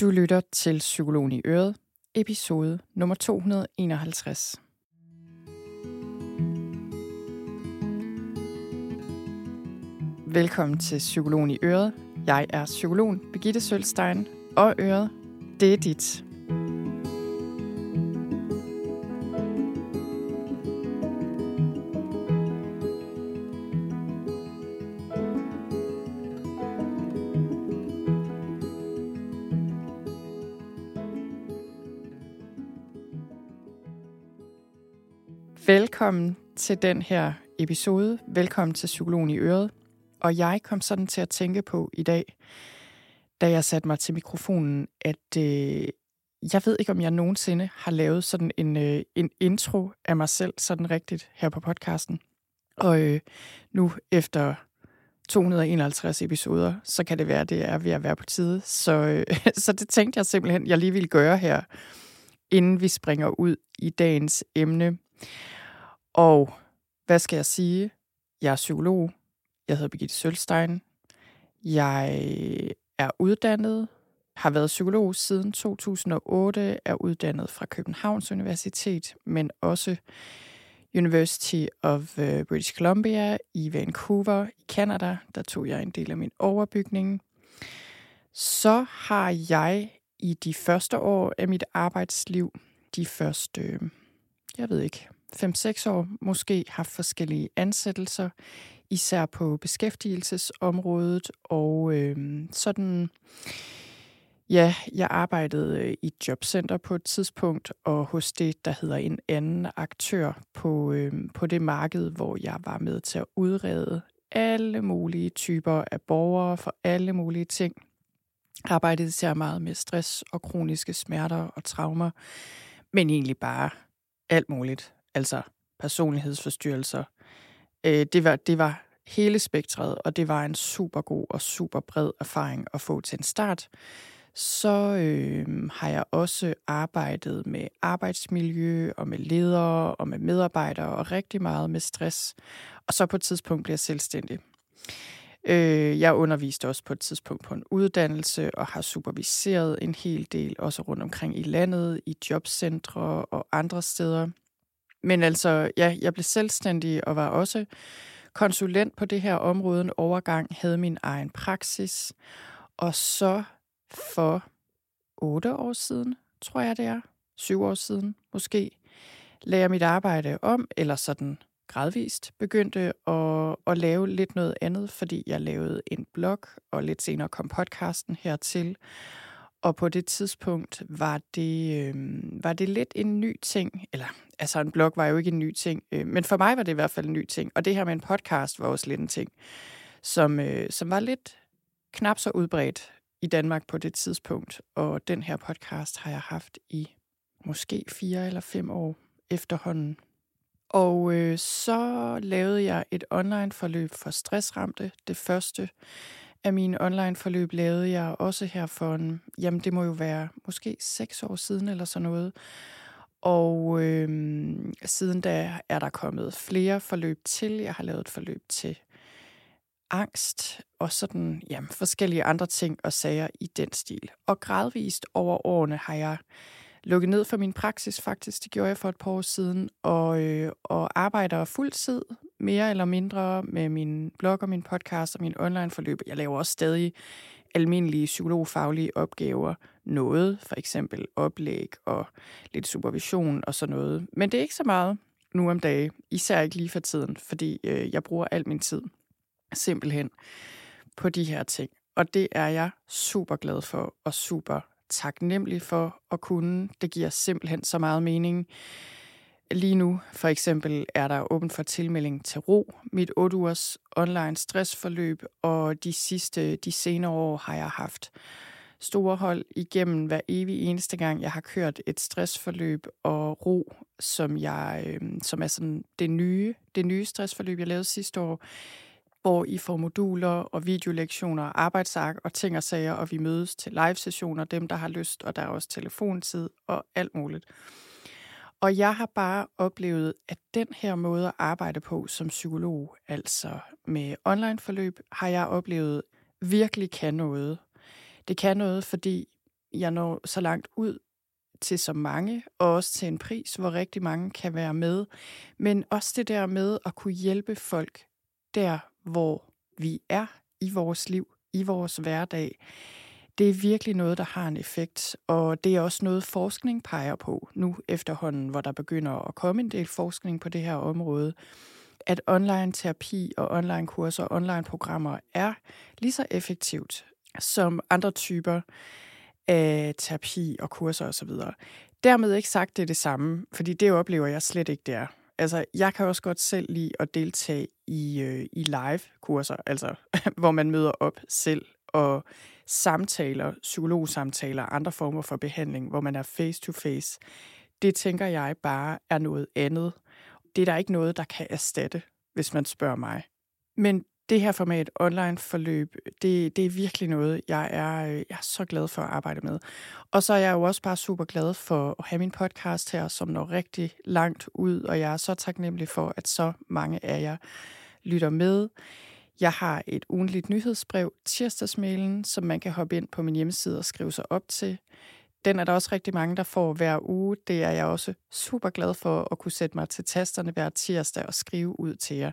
Du lytter til Psykologen i Øret, episode nummer 251. Velkommen til Psykologen i Øret. Jeg er psykologen Birgitte Sølstein, og Øret, det er dit. Velkommen til den her episode. Velkommen til Psykologen i Øret. Og jeg kom sådan til at tænke på i dag, da jeg satte mig til mikrofonen, at øh, jeg ved ikke, om jeg nogensinde har lavet sådan en, øh, en intro af mig selv, sådan rigtigt, her på podcasten. Og øh, nu efter 251 episoder, så kan det være, det er ved at være på tide. Så, øh, så det tænkte jeg simpelthen, jeg lige ville gøre her, inden vi springer ud i dagens emne. Og hvad skal jeg sige? Jeg er psykolog. Jeg hedder Birgitte Sølstein. Jeg er uddannet, har været psykolog siden 2008, er uddannet fra Københavns Universitet, men også University of øh, British Columbia i Vancouver i Canada. Der tog jeg en del af min overbygning. Så har jeg i de første år af mit arbejdsliv, de første, jeg ved ikke, 5-6 år måske haft forskellige ansættelser, især på beskæftigelsesområdet, og øh, sådan, ja, jeg arbejdede øh, i et jobcenter på et tidspunkt, og hos det, der hedder en anden aktør på, øh, på det marked, hvor jeg var med til at udrede alle mulige typer af borgere for alle mulige ting. Arbejdede især meget med stress og kroniske smerter og traumer, men egentlig bare alt muligt altså personlighedsforstyrrelser. Øh, det, var, det var hele spektret, og det var en super god og super bred erfaring at få til en start. Så øh, har jeg også arbejdet med arbejdsmiljø og med ledere og med medarbejdere og rigtig meget med stress. Og så på et tidspunkt bliver jeg selvstændig. Øh, jeg underviste også på et tidspunkt på en uddannelse og har superviseret en hel del, også rundt omkring i landet, i jobcentre og andre steder. Men altså, ja, jeg blev selvstændig og var også konsulent på det her område en overgang, havde min egen praksis. Og så for otte år siden, tror jeg det er, syv år siden måske, lagde jeg mit arbejde om, eller sådan gradvist begyndte at, at lave lidt noget andet, fordi jeg lavede en blog, og lidt senere kom podcasten hertil. Og på det tidspunkt var det, øh, var det lidt en ny ting. Eller, altså en blog var jo ikke en ny ting, øh, men for mig var det i hvert fald en ny ting. Og det her med en podcast var også lidt en ting, som, øh, som var lidt knap så udbredt i Danmark på det tidspunkt. Og den her podcast har jeg haft i måske fire eller fem år efterhånden. Og øh, så lavede jeg et online forløb for stressramte, det første af mine online-forløb lavede jeg også her for en, jamen det må jo være måske seks år siden eller sådan noget. Og øh, siden da er der kommet flere forløb til. Jeg har lavet et forløb til angst og sådan jamen, forskellige andre ting og sager i den stil. Og gradvist over årene har jeg lukket ned for min praksis faktisk. Det gjorde jeg for et par år siden, og, øh, og arbejder fuld tid, mere eller mindre, med min blog og min podcast og min online forløb. Jeg laver også stadig almindelige psykologfaglige opgaver, noget, for eksempel oplæg og lidt supervision og sådan noget. Men det er ikke så meget nu om dagen, især ikke lige for tiden, fordi øh, jeg bruger al min tid simpelthen på de her ting. Og det er jeg super glad for og super taknemmelig for at kunne. Det giver simpelthen så meget mening. Lige nu for eksempel er der åben for tilmelding til RO, mit 8 ugers online stressforløb, og de sidste, de senere år har jeg haft store hold igennem hver evig eneste gang, jeg har kørt et stressforløb og ro, som, jeg, øh, som er sådan det nye, det nye stressforløb, jeg lavede sidste år hvor I får moduler og videolektioner, arbejdsark og ting og sager, og vi mødes til live-sessioner, dem der har lyst, og der er også telefontid og alt muligt. Og jeg har bare oplevet, at den her måde at arbejde på som psykolog, altså med online forløb, har jeg oplevet virkelig kan noget. Det kan noget, fordi jeg når så langt ud til så mange, og også til en pris, hvor rigtig mange kan være med. Men også det der med at kunne hjælpe folk der, hvor vi er i vores liv, i vores hverdag. Det er virkelig noget, der har en effekt, og det er også noget, forskning peger på nu efterhånden, hvor der begynder at komme en del forskning på det her område, at online terapi og online kurser og online programmer er lige så effektivt som andre typer af terapi og kurser osv. Dermed ikke sagt, det er det samme, fordi det oplever jeg slet ikke, det er. Altså, jeg kan også godt selv lide at deltage i, øh, i live-kurser, altså hvor man møder op selv og samtaler, psykologsamtaler, andre former for behandling, hvor man er face-to-face. Det tænker jeg bare er noget andet. Det er der ikke noget, der kan erstatte, hvis man spørger mig. Men det her format, online forløb, det, det er virkelig noget, jeg er, øh, jeg er så glad for at arbejde med. Og så er jeg jo også bare super glad for at have min podcast her, som når rigtig langt ud, og jeg er så taknemmelig for, at så mange af jer lytter med. Jeg har et ugentligt nyhedsbrev, tirsdagsmailen, som man kan hoppe ind på min hjemmeside og skrive sig op til. Den er der også rigtig mange, der får hver uge. Det er jeg også super glad for at kunne sætte mig til tasterne hver tirsdag og skrive ud til jer.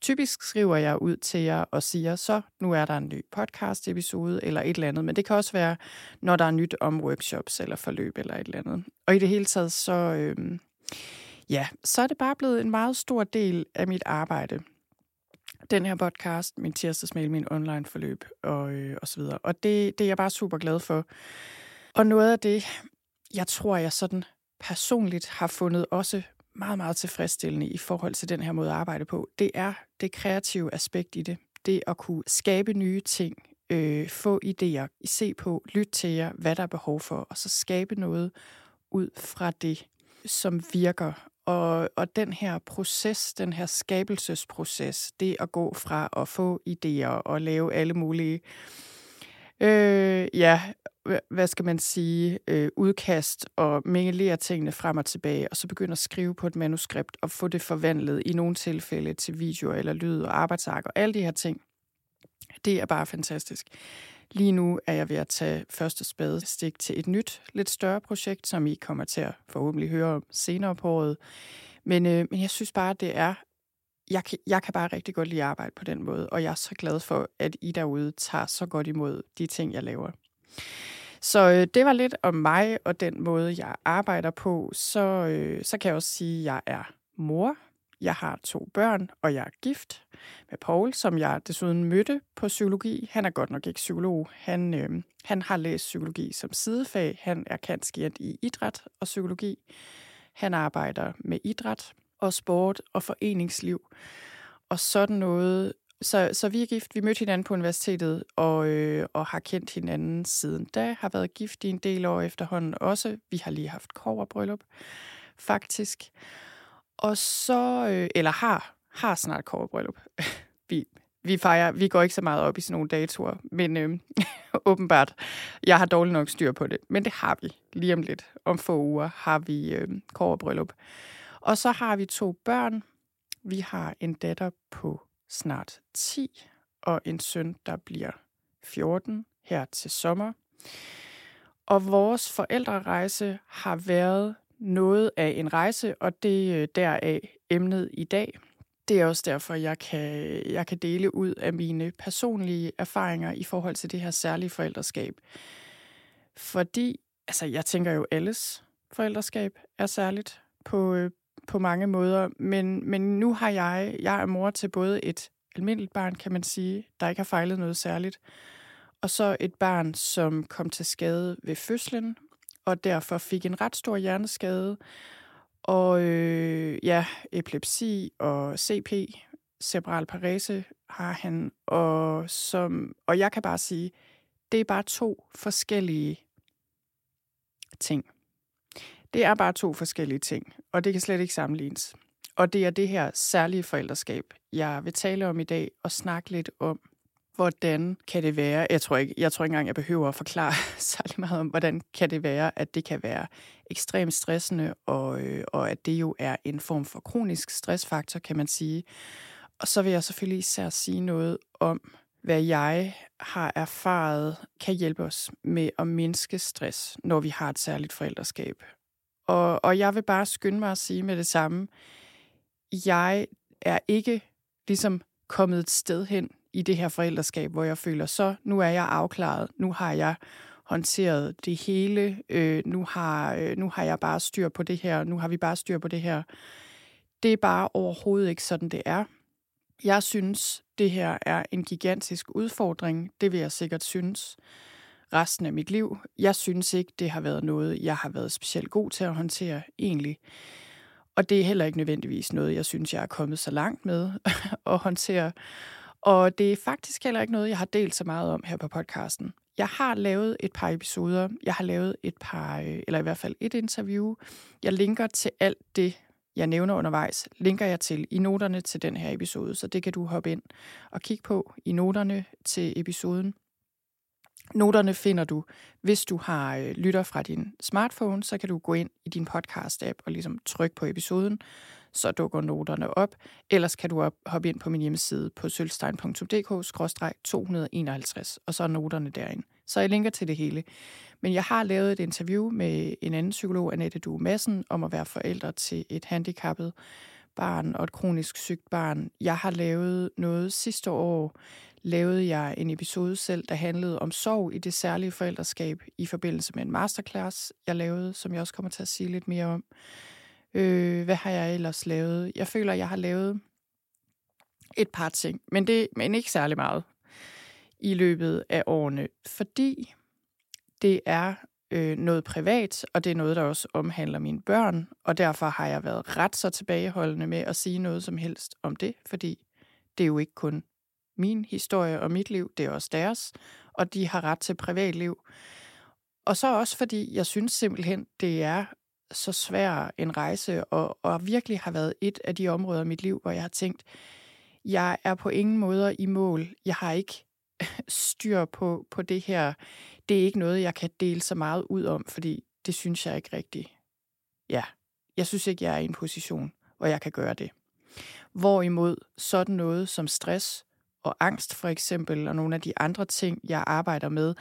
Typisk skriver jeg ud til jer og siger, så nu er der en ny podcast-episode eller et eller andet. Men det kan også være, når der er nyt om workshops eller forløb eller et eller andet. Og i det hele taget, så, øh, ja, så er det bare blevet en meget stor del af mit arbejde den her podcast, min tirsdagsmail, min online forløb og, øh, og så videre. Og det, det er jeg bare super glad for. Og noget af det, jeg tror, jeg sådan personligt har fundet også meget, meget tilfredsstillende i forhold til den her måde at arbejde på, det er det kreative aspekt i det. Det at kunne skabe nye ting, øh, få idéer, se på, lytte til jer, hvad der er behov for, og så skabe noget ud fra det, som virker. Og, og den her proces, den her skabelsesproces, det at gå fra at få idéer og lave alle mulige øh, ja, hvad skal man sige, øh, udkast og mingelere tingene frem og tilbage, og så begynde at skrive på et manuskript og få det forvandlet i nogle tilfælde til video eller lyd og arbejdsark og alle de her ting. Det er bare fantastisk. Lige nu er jeg ved at tage første spadestik til et nyt, lidt større projekt, som I kommer til at forhåbentlig høre om senere på året. Men, øh, men jeg synes bare, det er jeg kan, jeg kan bare rigtig godt lide at arbejde på den måde, og jeg er så glad for, at I derude tager så godt imod de ting, jeg laver. Så øh, det var lidt om mig og den måde, jeg arbejder på. Så, øh, så kan jeg også sige, at jeg er mor. Jeg har to børn, og jeg er gift med Paul, som jeg desuden mødte på psykologi. Han er godt nok ikke psykolog. Han, øh, han har læst psykologi som sidefag. Han er kanskert i idræt og psykologi. Han arbejder med idræt og sport og foreningsliv og sådan noget. Så, så vi er gift. Vi mødte hinanden på universitetet og, øh, og har kendt hinanden siden da. Har været gift i en del år efterhånden også. Vi har lige haft bryllup, faktisk. Og så, øh, eller har, har snart bryllup. vi, vi fejrer, vi går ikke så meget op i sådan nogle datoer, men øh, åbenbart, jeg har dårligt nok styr på det. Men det har vi lige om lidt. Om få uger har vi øh, bryllup. Og så har vi to børn. Vi har en datter på snart 10 og en søn, der bliver 14 her til sommer. Og vores forældrerejse har været noget af en rejse, og det er deraf emnet i dag. Det er også derfor, jeg kan, jeg kan dele ud af mine personlige erfaringer i forhold til det her særlige forældreskab. Fordi, altså jeg tænker jo, alles forældreskab er særligt på, øh, på mange måder, men, men nu har jeg, jeg er mor til både et almindeligt barn, kan man sige, der ikke har fejlet noget særligt, og så et barn, som kom til skade ved fødslen, og derfor fik en ret stor hjerneskade, og øh, ja, epilepsi og CP, cerebral parese har han, og, som, og jeg kan bare sige, det er bare to forskellige ting. Det er bare to forskellige ting, og det kan slet ikke sammenlignes. Og det er det her særlige forældreskab, jeg vil tale om i dag og snakke lidt om, hvordan kan det være, jeg tror ikke, jeg tror ikke engang, jeg behøver at forklare særlig meget om, hvordan kan det være, at det kan være ekstremt stressende, og, øh, og at det jo er en form for kronisk stressfaktor, kan man sige. Og så vil jeg selvfølgelig især sige noget om, hvad jeg har erfaret, kan hjælpe os med at mindske stress, når vi har et særligt forældreskab. Og, og jeg vil bare skynde mig at sige med det samme, jeg er ikke ligesom kommet et sted hen i det her forældreskab, hvor jeg føler, så nu er jeg afklaret, nu har jeg håndteret det hele, øh, nu, har, øh, nu har jeg bare styr på det her, nu har vi bare styr på det her. Det er bare overhovedet ikke sådan, det er. Jeg synes, det her er en gigantisk udfordring. Det vil jeg sikkert synes resten af mit liv. Jeg synes ikke, det har været noget, jeg har været specielt god til at håndtere egentlig. Og det er heller ikke nødvendigvis noget, jeg synes, jeg er kommet så langt med at håndtere. Og det er faktisk heller ikke noget, jeg har delt så meget om her på podcasten. Jeg har lavet et par episoder. Jeg har lavet et par, øh, eller i hvert fald et interview. Jeg linker til alt det, jeg nævner undervejs, linker jeg til i noterne til den her episode, så det kan du hoppe ind og kigge på i noterne til episoden. Noterne finder du, hvis du har øh, lytter fra din smartphone, så kan du gå ind i din podcast-app og ligesom trykke på episoden, så dukker noterne op. Ellers kan du op, hoppe ind på min hjemmeside på sølvstein.dk-251, og så er noterne derinde. Så jeg linker til det hele. Men jeg har lavet et interview med en anden psykolog, Annette Due Madsen, om at være forældre til et handicappet barn og et kronisk sygt barn. Jeg har lavet noget sidste år, lavede jeg en episode selv, der handlede om sorg i det særlige forældreskab i forbindelse med en masterclass, jeg lavede, som jeg også kommer til at sige lidt mere om. Øh, hvad har jeg ellers lavet? Jeg føler, jeg har lavet et par ting, men, det, men ikke særlig meget i løbet af årene, fordi det er øh, noget privat, og det er noget, der også omhandler mine børn, og derfor har jeg været ret så tilbageholdende med at sige noget som helst om det, fordi det er jo ikke kun min historie og mit liv, det er også deres, og de har ret til privatliv. Og så også fordi jeg synes simpelthen, det er så svær en rejse, og, og virkelig har været et af de områder i mit liv, hvor jeg har tænkt, jeg er på ingen måder i mål. Jeg har ikke styr på, på det her. Det er ikke noget, jeg kan dele så meget ud om, fordi det synes jeg ikke rigtigt. Ja, jeg synes ikke, jeg er i en position, hvor jeg kan gøre det. Hvorimod sådan noget som stress og angst for eksempel, og nogle af de andre ting, jeg arbejder med,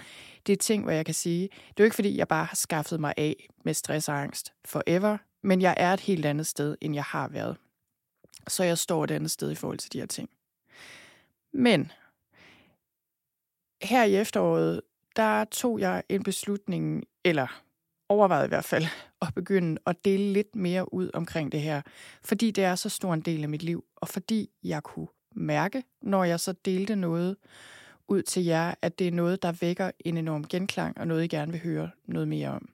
det er ting, hvor jeg kan sige, det er jo ikke fordi, jeg bare har skaffet mig af med stress og angst forever, men jeg er et helt andet sted, end jeg har været. Så jeg står et andet sted i forhold til de her ting. Men her i efteråret, der tog jeg en beslutning, eller overvejede i hvert fald, at begynde at dele lidt mere ud omkring det her, fordi det er så stor en del af mit liv, og fordi jeg kunne mærke, når jeg så delte noget ud til jer, at det er noget, der vækker en enorm genklang, og noget, I gerne vil høre noget mere om.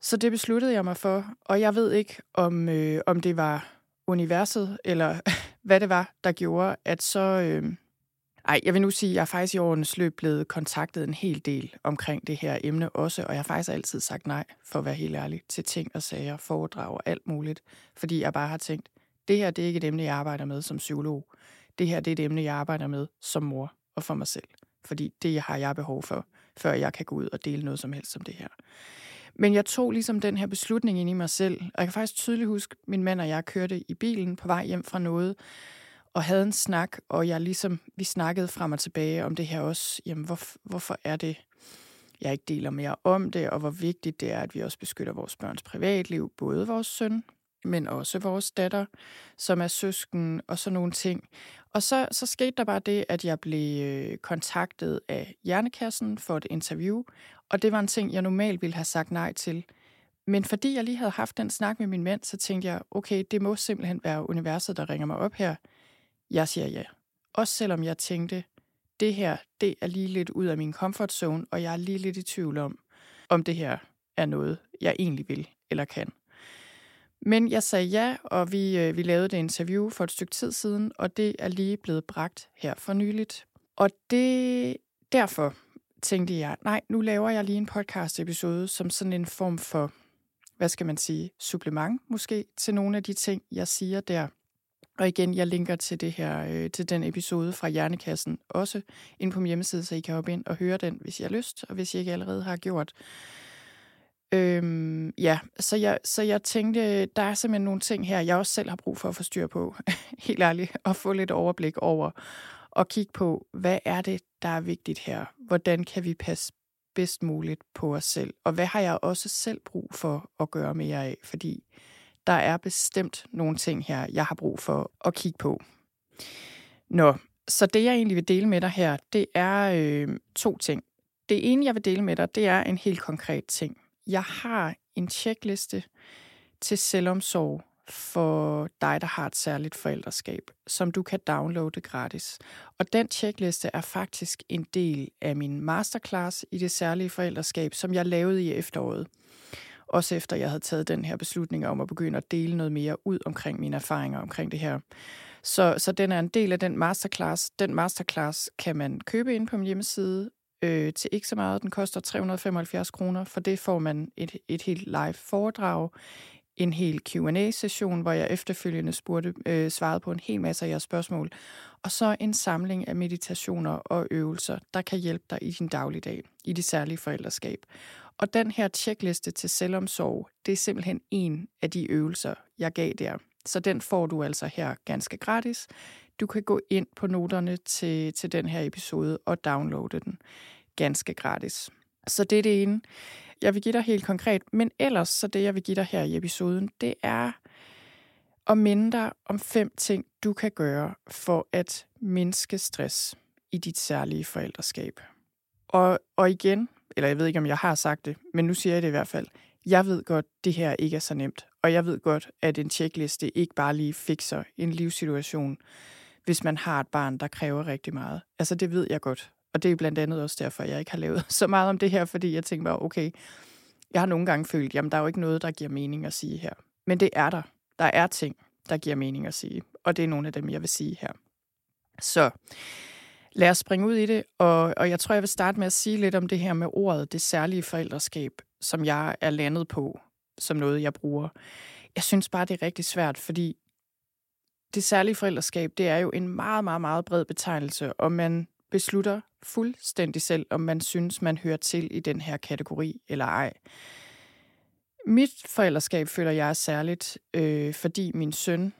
Så det besluttede jeg mig for, og jeg ved ikke, om, øh, om det var universet, eller hvad det var, der gjorde, at så, øh, ej, jeg vil nu sige, at jeg er faktisk i årenes løb blevet kontaktet en hel del omkring det her emne også, og jeg har faktisk altid sagt nej, for at være helt ærlig, til ting og sager, foredrag og alt muligt, fordi jeg bare har tænkt, det her det er ikke et emne, jeg arbejder med som psykolog. Det her det er et emne, jeg arbejder med som mor og for mig selv, fordi det har jeg behov for, før jeg kan gå ud og dele noget som helst om det her. Men jeg tog ligesom den her beslutning ind i mig selv, og jeg kan faktisk tydeligt huske, at min mand og jeg kørte i bilen på vej hjem fra noget, og havde en snak, og jeg ligesom, vi snakkede frem og tilbage om det her også. Jamen, hvor, hvorfor er det, jeg ikke deler mere om det, og hvor vigtigt det er, at vi også beskytter vores børns privatliv, både vores søn, men også vores datter, som er søsken og sådan nogle ting. Og så, så skete der bare det, at jeg blev øh, kontaktet af Hjernekassen for et interview, og det var en ting, jeg normalt ville have sagt nej til. Men fordi jeg lige havde haft den snak med min mand, så tænkte jeg, okay, det må simpelthen være universet, der ringer mig op her. Jeg siger ja. Også selvom jeg tænkte, det her, det er lige lidt ud af min comfort zone, og jeg er lige lidt i tvivl om, om det her er noget, jeg egentlig vil eller kan. Men jeg sagde ja, og vi, øh, vi lavede det interview for et stykke tid siden, og det er lige blevet bragt her for nyligt. Og det derfor tænkte jeg, nej, nu laver jeg lige en podcast-episode som sådan en form for, hvad skal man sige, supplement måske til nogle af de ting, jeg siger der. Og igen, jeg linker til det her, øh, til den episode fra Hjernekassen også ind på min hjemmeside, så I kan hoppe ind og høre den, hvis I har lyst, og hvis I ikke allerede har gjort. Øhm, ja, så jeg, så jeg tænkte, der er simpelthen nogle ting her, jeg også selv har brug for at få styr på, helt ærligt, og få lidt overblik over. og kigge på, hvad er det, der er vigtigt her? Hvordan kan vi passe bedst muligt på os selv? Og hvad har jeg også selv brug for at gøre mere af? Fordi der er bestemt nogle ting her, jeg har brug for at kigge på. Nå, så det jeg egentlig vil dele med dig her, det er øh, to ting. Det ene, jeg vil dele med dig, det er en helt konkret ting. Jeg har en tjekliste til selvomsorg for dig, der har et særligt forældreskab, som du kan downloade gratis. Og den tjekliste er faktisk en del af min masterclass i det særlige forældreskab, som jeg lavede i efteråret. Også efter jeg havde taget den her beslutning om at begynde at dele noget mere ud omkring mine erfaringer omkring det her. Så, så den er en del af den masterclass. Den masterclass kan man købe ind på min hjemmeside øh, til ikke så meget. Den koster 375 kroner. For det får man et, et helt live foredrag, en hel Q&A-session, hvor jeg efterfølgende spurgte, øh, svarede på en hel masse af jeres spørgsmål. Og så en samling af meditationer og øvelser, der kan hjælpe dig i din dagligdag, i det særlige forældreskab. Og den her tjekliste til selvomsorg, det er simpelthen en af de øvelser, jeg gav der. Så den får du altså her ganske gratis. Du kan gå ind på noterne til, til den her episode og downloade den ganske gratis. Så det er det ene, jeg vil give dig helt konkret. Men ellers, så det jeg vil give dig her i episoden, det er at minde dig om fem ting, du kan gøre for at mindske stress i dit særlige forældreskab. Og, og igen, eller jeg ved ikke, om jeg har sagt det, men nu siger jeg det i hvert fald. Jeg ved godt, det her ikke er så nemt. Og jeg ved godt, at en tjekliste ikke bare lige fikser en livssituation, hvis man har et barn, der kræver rigtig meget. Altså, det ved jeg godt. Og det er blandt andet også derfor, jeg ikke har lavet så meget om det her, fordi jeg tænker bare, okay, jeg har nogle gange følt, jamen der er jo ikke noget, der giver mening at sige her. Men det er der. Der er ting, der giver mening at sige. Og det er nogle af dem, jeg vil sige her. Så lad os springe ud i det, og, og jeg tror, jeg vil starte med at sige lidt om det her med ordet, det særlige forældreskab, som jeg er landet på, som noget, jeg bruger. Jeg synes bare, det er rigtig svært, fordi det særlige forældreskab, det er jo en meget, meget, meget bred betegnelse, og man beslutter fuldstændig selv, om man synes, man hører til i den her kategori eller ej. Mit forældreskab føler jeg er særligt, øh, fordi min søn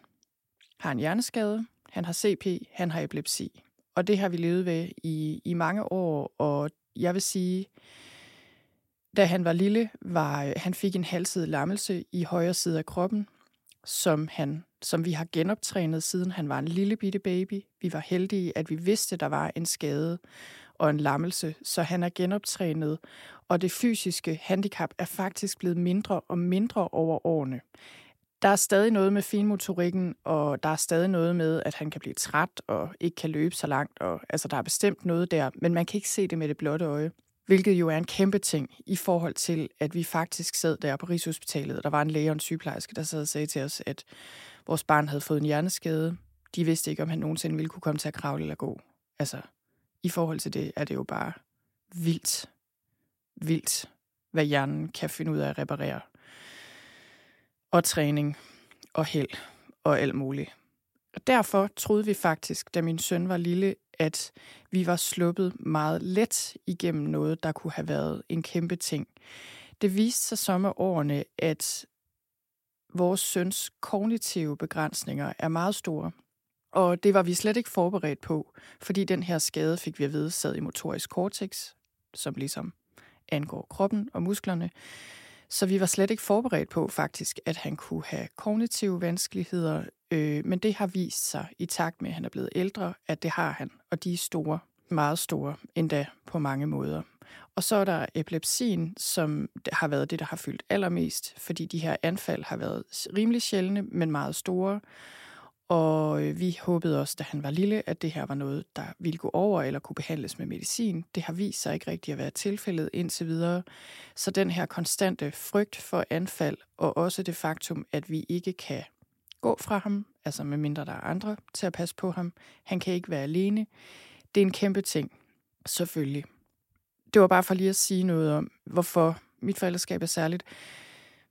har en hjerneskade, han har CP, han har epilepsi. Og det har vi levet ved i, i mange år, og jeg vil sige, da han var lille, var øh, han fik en halvsidig lammelse i højre side af kroppen, som, han, som vi har genoptrænet, siden han var en lille bitte baby. Vi var heldige, at vi vidste, der var en skade og en lammelse, så han er genoptrænet, og det fysiske handicap er faktisk blevet mindre og mindre over årene. Der er stadig noget med finmotorikken, og der er stadig noget med, at han kan blive træt og ikke kan løbe så langt. Og, altså, der er bestemt noget der, men man kan ikke se det med det blotte øje. Hvilket jo er en kæmpe ting i forhold til, at vi faktisk sad der på Rigshospitalet, og der var en læge og en sygeplejerske, der sad og sagde til os, at vores barn havde fået en hjerneskade. De vidste ikke, om han nogensinde ville kunne komme til at kravle eller gå. Altså, i forhold til det er det jo bare vildt, vildt, hvad hjernen kan finde ud af at reparere. Og træning, og held, og alt muligt. Og derfor troede vi faktisk, da min søn var lille, at vi var sluppet meget let igennem noget, der kunne have været en kæmpe ting. Det viste sig så med årene, at vores søns kognitive begrænsninger er meget store. Og det var vi slet ikke forberedt på, fordi den her skade fik vi at vide sad i motorisk cortex, som ligesom angår kroppen og musklerne. Så vi var slet ikke forberedt på faktisk, at han kunne have kognitive vanskeligheder, øh, men det har vist sig i takt med, at han er blevet ældre, at det har han, og de er store, meget store, endda på mange måder. Og så er der epilepsien, som har været det, der har fyldt allermest, fordi de her anfald har været rimelig sjældne, men meget store. Og øh, vi håbede også, da han var lille, at det her var noget, der ville gå over eller kunne behandles med medicin. Det har vist sig ikke rigtigt at være tilfældet indtil videre. Så den her konstante frygt for anfald, og også det faktum, at vi ikke kan gå fra ham, altså med mindre der er andre til at passe på ham. Han kan ikke være alene. Det er en kæmpe ting, selvfølgelig. Det var bare for lige at sige noget om, hvorfor mit forældreskab er særligt.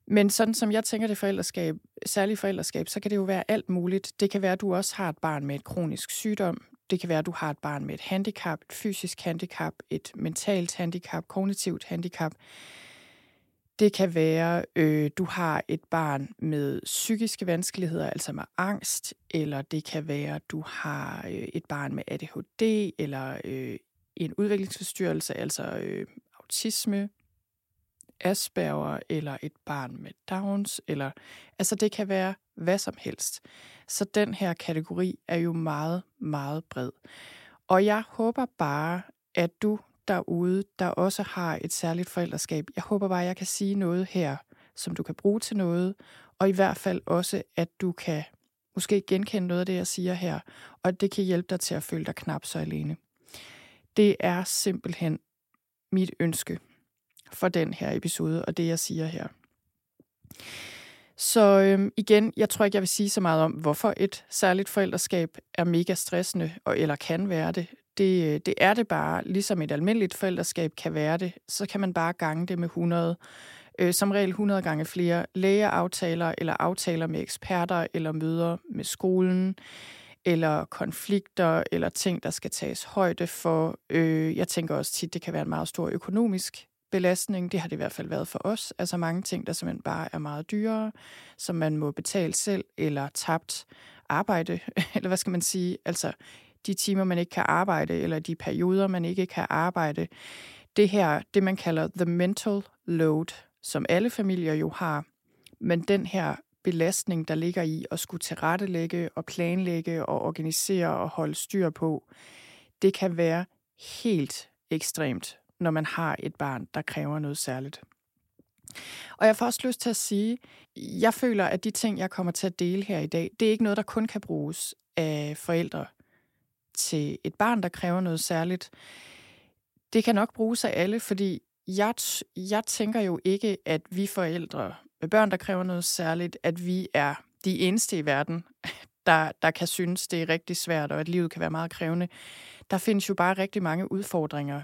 Men sådan som jeg tænker det forældreskab, særligt forældreskab, så kan det jo være alt muligt. Det kan være, at du også har et barn med et kronisk sygdom. Det kan være, at du har et barn med et handicap, et fysisk handicap, et mentalt handicap, kognitivt handicap. Det kan være, øh, du har et barn med psykiske vanskeligheder, altså med angst, eller det kan være, du har øh, et barn med ADHD, eller øh, en udviklingsforstyrrelse, altså øh, autisme, Asperger, eller et barn med Downs, eller altså det kan være hvad som helst. Så den her kategori er jo meget, meget bred. Og jeg håber bare, at du derude, der også har et særligt forældreskab, jeg håber bare, at jeg kan sige noget her, som du kan bruge til noget, og i hvert fald også, at du kan måske genkende noget af det, jeg siger her, og at det kan hjælpe dig til at føle dig knap så alene. Det er simpelthen mit ønske for den her episode, og det, jeg siger her. Så øhm, igen, jeg tror ikke, jeg vil sige så meget om, hvorfor et særligt forældreskab er mega stressende, og, eller kan være det. det. Øh, det er det bare, ligesom et almindeligt forældreskab kan være det, så kan man bare gange det med 100. Øh, som regel 100 gange flere lægeaftaler, eller aftaler med eksperter, eller møder med skolen, eller konflikter, eller ting, der skal tages højde for. Øh, jeg tænker også tit, det kan være en meget stor økonomisk belastning. Det har det i hvert fald været for os. Altså mange ting, der simpelthen bare er meget dyrere, som man må betale selv, eller tabt arbejde, eller hvad skal man sige, altså de timer, man ikke kan arbejde, eller de perioder, man ikke kan arbejde. Det her, det man kalder the mental load, som alle familier jo har, men den her belastning, der ligger i at skulle tilrettelægge og planlægge og organisere og holde styr på, det kan være helt ekstremt når man har et barn, der kræver noget særligt. Og jeg får også lyst til at sige, jeg føler, at de ting, jeg kommer til at dele her i dag, det er ikke noget, der kun kan bruges af forældre til et barn, der kræver noget særligt. Det kan nok bruges af alle, fordi jeg, jeg tænker jo ikke, at vi forældre med børn, der kræver noget særligt, at vi er de eneste i verden, der, der kan synes, det er rigtig svært, og at livet kan være meget krævende. Der findes jo bare rigtig mange udfordringer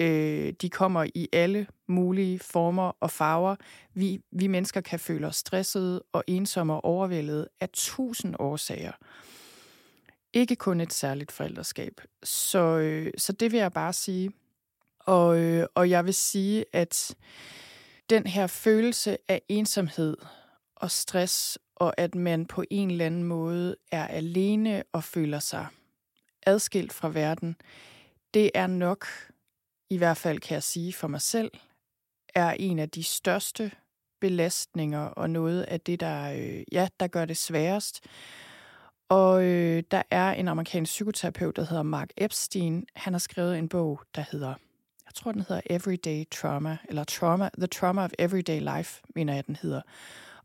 Øh, de kommer i alle mulige former og farver. Vi, vi mennesker kan føle os stressede og ensomme og overvældet af tusind årsager. Ikke kun et særligt forældreskab. Så, øh, så det vil jeg bare sige. Og, øh, og jeg vil sige, at den her følelse af ensomhed og stress, og at man på en eller anden måde er alene og føler sig adskilt fra verden, det er nok i hvert fald kan jeg sige for mig selv, er en af de største belastninger og noget af det, der, øh, ja, der gør det sværest. Og øh, der er en amerikansk psykoterapeut, der hedder Mark Epstein. Han har skrevet en bog, der hedder, jeg tror, den hedder Everyday Trauma, eller Trauma, The Trauma of Everyday Life, mener jeg, den hedder.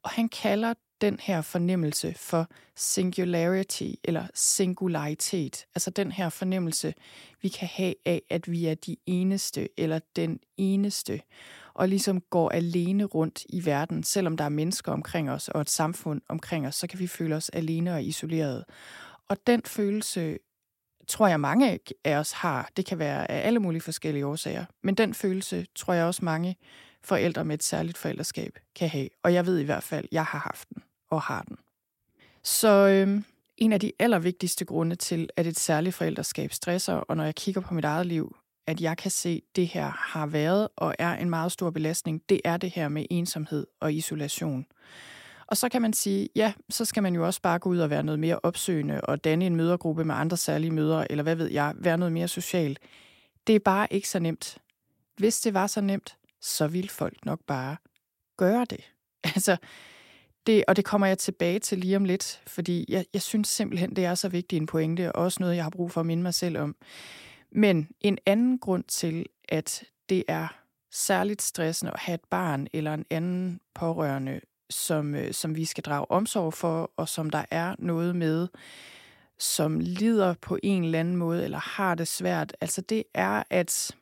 Og han kalder den her fornemmelse for singularity eller singularitet. Altså den her fornemmelse, vi kan have af, at vi er de eneste eller den eneste, og ligesom går alene rundt i verden. Selvom der er mennesker omkring os og et samfund omkring os, så kan vi føle os alene og isoleret. Og den følelse tror jeg mange af os har. Det kan være af alle mulige forskellige årsager. Men den følelse tror jeg også mange forældre med et særligt forældreskab kan have. Og jeg ved i hvert fald, at jeg har haft den og har den. Så øhm, en af de allervigtigste grunde til, at et særligt forældreskab stresser, og når jeg kigger på mit eget liv, at jeg kan se, at det her har været og er en meget stor belastning, det er det her med ensomhed og isolation. Og så kan man sige, ja, så skal man jo også bare gå ud og være noget mere opsøgende og danne en mødergruppe med andre særlige mødre, eller hvad ved jeg, være noget mere social. Det er bare ikke så nemt. Hvis det var så nemt, så vil folk nok bare gøre det. Altså, det, og det kommer jeg tilbage til lige om lidt, fordi jeg, jeg synes simpelthen, det er så vigtigt en pointe, og også noget, jeg har brug for at minde mig selv om. Men en anden grund til, at det er særligt stressende at have et barn eller en anden pårørende, som, øh, som vi skal drage omsorg for, og som der er noget med, som lider på en eller anden måde, eller har det svært, altså det er, at,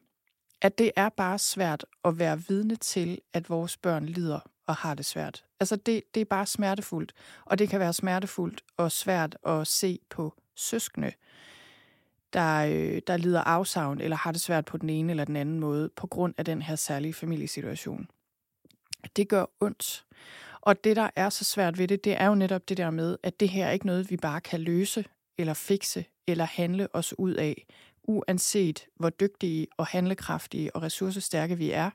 at det er bare svært at være vidne til, at vores børn lider og har det svært. Altså det, det er bare smertefuldt, og det kan være smertefuldt og svært at se på søskende, der, øh, der lider afsavn eller har det svært på den ene eller den anden måde på grund af den her særlige familiesituation. Det gør ondt. Og det, der er så svært ved det, det er jo netop det der med, at det her er ikke noget, vi bare kan løse eller fikse eller handle os ud af, uanset hvor dygtige og handlekraftige og ressourcestærke vi er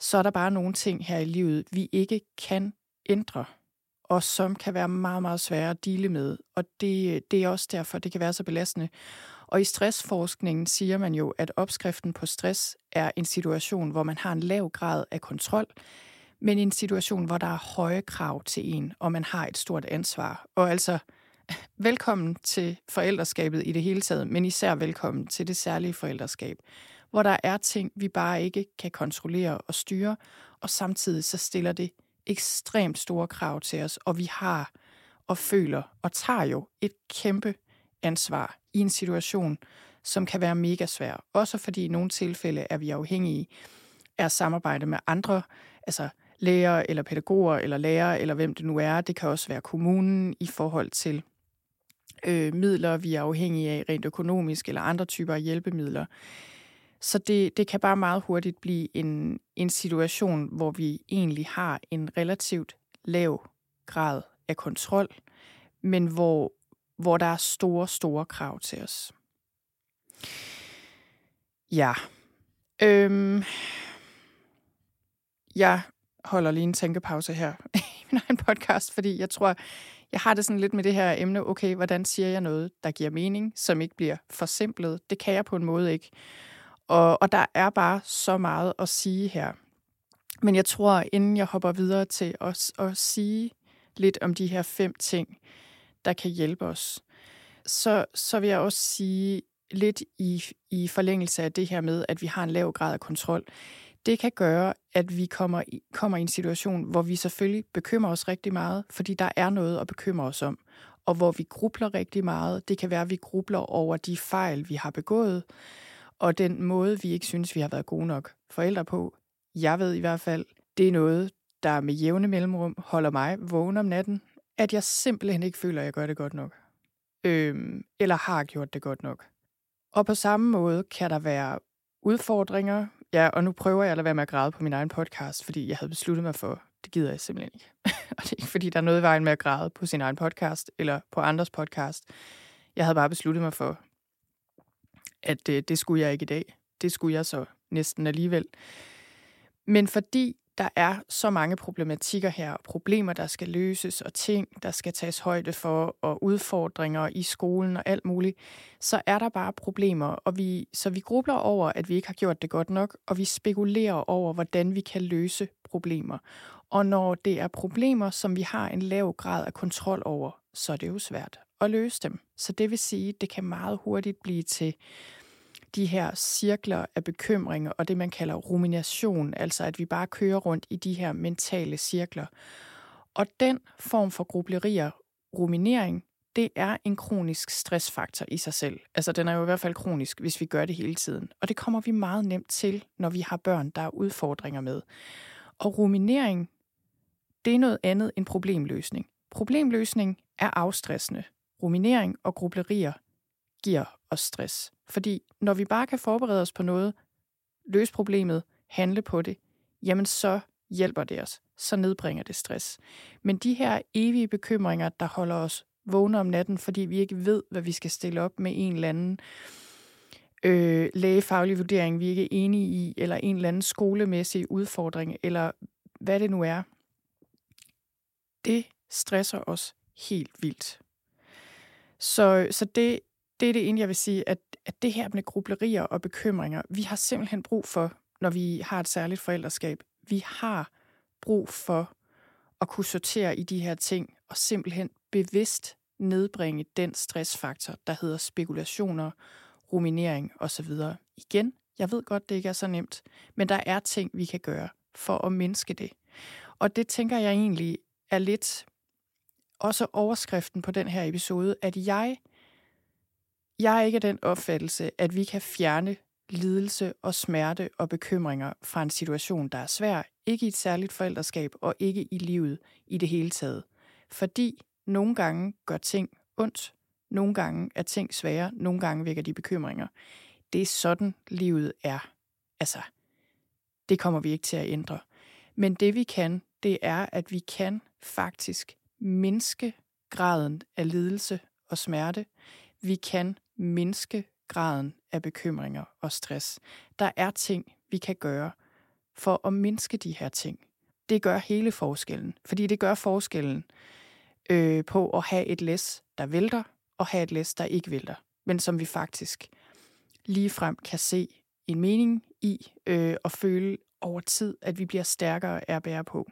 så er der bare nogle ting her i livet, vi ikke kan ændre, og som kan være meget, meget svære at dele med. Og det, det er også derfor, det kan være så belastende. Og i stressforskningen siger man jo, at opskriften på stress er en situation, hvor man har en lav grad af kontrol, men en situation, hvor der er høje krav til en, og man har et stort ansvar. Og altså, velkommen til forældreskabet i det hele taget, men især velkommen til det særlige forældreskab, hvor der er ting, vi bare ikke kan kontrollere og styre, og samtidig så stiller det ekstremt store krav til os, og vi har og føler og tager jo et kæmpe ansvar i en situation, som kan være mega svær. Også fordi i nogle tilfælde er vi afhængige af at samarbejde med andre, altså læger eller pædagoger eller lærere eller hvem det nu er. Det kan også være kommunen i forhold til øh, midler, vi er afhængige af rent økonomisk eller andre typer af hjælpemidler. Så det, det kan bare meget hurtigt blive en, en situation, hvor vi egentlig har en relativt lav grad af kontrol, men hvor, hvor der er store, store krav til os. Ja. Øhm, jeg holder lige en tænkepause her i min egen podcast, fordi jeg tror, jeg har det sådan lidt med det her emne, okay, hvordan siger jeg noget, der giver mening, som ikke bliver forsimplet? Det kan jeg på en måde ikke. Og, og der er bare så meget at sige her. Men jeg tror, inden jeg hopper videre til at, at sige lidt om de her fem ting, der kan hjælpe os, så, så vil jeg også sige lidt i, i forlængelse af det her med, at vi har en lav grad af kontrol. Det kan gøre, at vi kommer i, kommer i en situation, hvor vi selvfølgelig bekymrer os rigtig meget, fordi der er noget at bekymre os om, og hvor vi grubler rigtig meget. Det kan være, at vi grubler over de fejl, vi har begået, og den måde, vi ikke synes, vi har været gode nok forældre på. Jeg ved i hvert fald, det er noget, der med jævne mellemrum holder mig vågen om natten, at jeg simpelthen ikke føler, at jeg gør det godt nok. Øhm, eller har gjort det godt nok. Og på samme måde kan der være udfordringer. Ja, og nu prøver jeg at lade være med at græde på min egen podcast, fordi jeg havde besluttet mig for, det gider jeg simpelthen ikke. og det er ikke, fordi der er noget i vejen med at græde på sin egen podcast, eller på andres podcast. Jeg havde bare besluttet mig for, at øh, det skulle jeg ikke i dag. Det skulle jeg så næsten alligevel. Men fordi der er så mange problematikker her, problemer, der skal løses, og ting, der skal tages højde for, og udfordringer i skolen og alt muligt, så er der bare problemer, og vi, så vi grubler over, at vi ikke har gjort det godt nok, og vi spekulerer over, hvordan vi kan løse problemer. Og når det er problemer, som vi har en lav grad af kontrol over, så er det jo svært at løse dem. Så det vil sige, at det kan meget hurtigt blive til de her cirkler af bekymringer og det, man kalder rumination, altså at vi bare kører rundt i de her mentale cirkler. Og den form for grublerier, ruminering, det er en kronisk stressfaktor i sig selv. Altså den er jo i hvert fald kronisk, hvis vi gør det hele tiden. Og det kommer vi meget nemt til, når vi har børn, der er udfordringer med. Og ruminering, det er noget andet end problemløsning. Problemløsning er afstressende. Ruminering og grublerier giver os stress. Fordi når vi bare kan forberede os på noget, løse problemet, handle på det, jamen så hjælper det os. Så nedbringer det stress. Men de her evige bekymringer, der holder os vågne om natten, fordi vi ikke ved, hvad vi skal stille op med en eller anden øh, lægefaglig vurdering, vi ikke er enige i, eller en eller anden skolemæssig udfordring, eller hvad det nu er, det stresser os helt vildt. Så, så det, det er det ene, jeg vil sige, at, at det her med grublerier og bekymringer, vi har simpelthen brug for, når vi har et særligt forældreskab. Vi har brug for at kunne sortere i de her ting og simpelthen bevidst nedbringe den stressfaktor, der hedder spekulationer, ruminering osv. Igen, jeg ved godt, det ikke er så nemt, men der er ting, vi kan gøre for at mindske det. Og det tænker jeg egentlig er lidt også overskriften på den her episode, at jeg, jeg er ikke af den opfattelse, at vi kan fjerne lidelse og smerte og bekymringer fra en situation, der er svær, ikke i et særligt forældreskab og ikke i livet i det hele taget. Fordi nogle gange gør ting ondt, nogle gange er ting svære, nogle gange vækker de bekymringer. Det er sådan, livet er. Altså, det kommer vi ikke til at ændre. Men det vi kan, det er, at vi kan faktisk mindske graden af lidelse og smerte. Vi kan mindske graden af bekymringer og stress. Der er ting, vi kan gøre for at mindske de her ting. Det gør hele forskellen, fordi det gør forskellen øh, på at have et læs, der vælter, og have et læs, der ikke vælter, men som vi faktisk lige frem kan se en mening i øh, og føle over tid, at vi bliver stærkere af at bære på.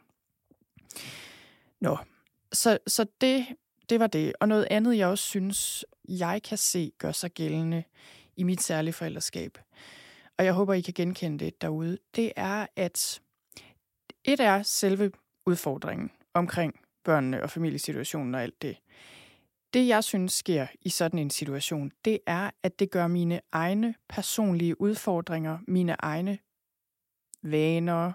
Nå, så, så det, det var det. Og noget andet, jeg også synes, jeg kan se gør sig gældende i mit særlige forældreskab, og jeg håber, I kan genkende det derude, det er, at et er selve udfordringen omkring børnene og familiesituationen og alt det. Det, jeg synes sker i sådan en situation, det er, at det gør mine egne personlige udfordringer, mine egne vaner,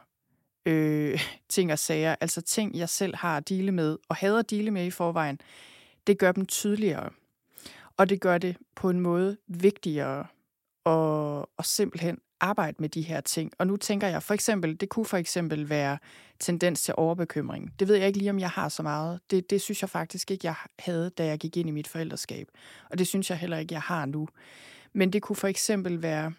øh, ting og sager, altså ting, jeg selv har at dele med, og hader at dele med i forvejen, det gør dem tydeligere. Og det gør det på en måde vigtigere og, og simpelthen arbejde med de her ting. Og nu tænker jeg for eksempel, det kunne for eksempel være tendens til overbekymring. Det ved jeg ikke lige, om jeg har så meget. Det, det synes jeg faktisk ikke, jeg havde, da jeg gik ind i mit forældreskab. Og det synes jeg heller ikke, jeg har nu. Men det kunne for eksempel være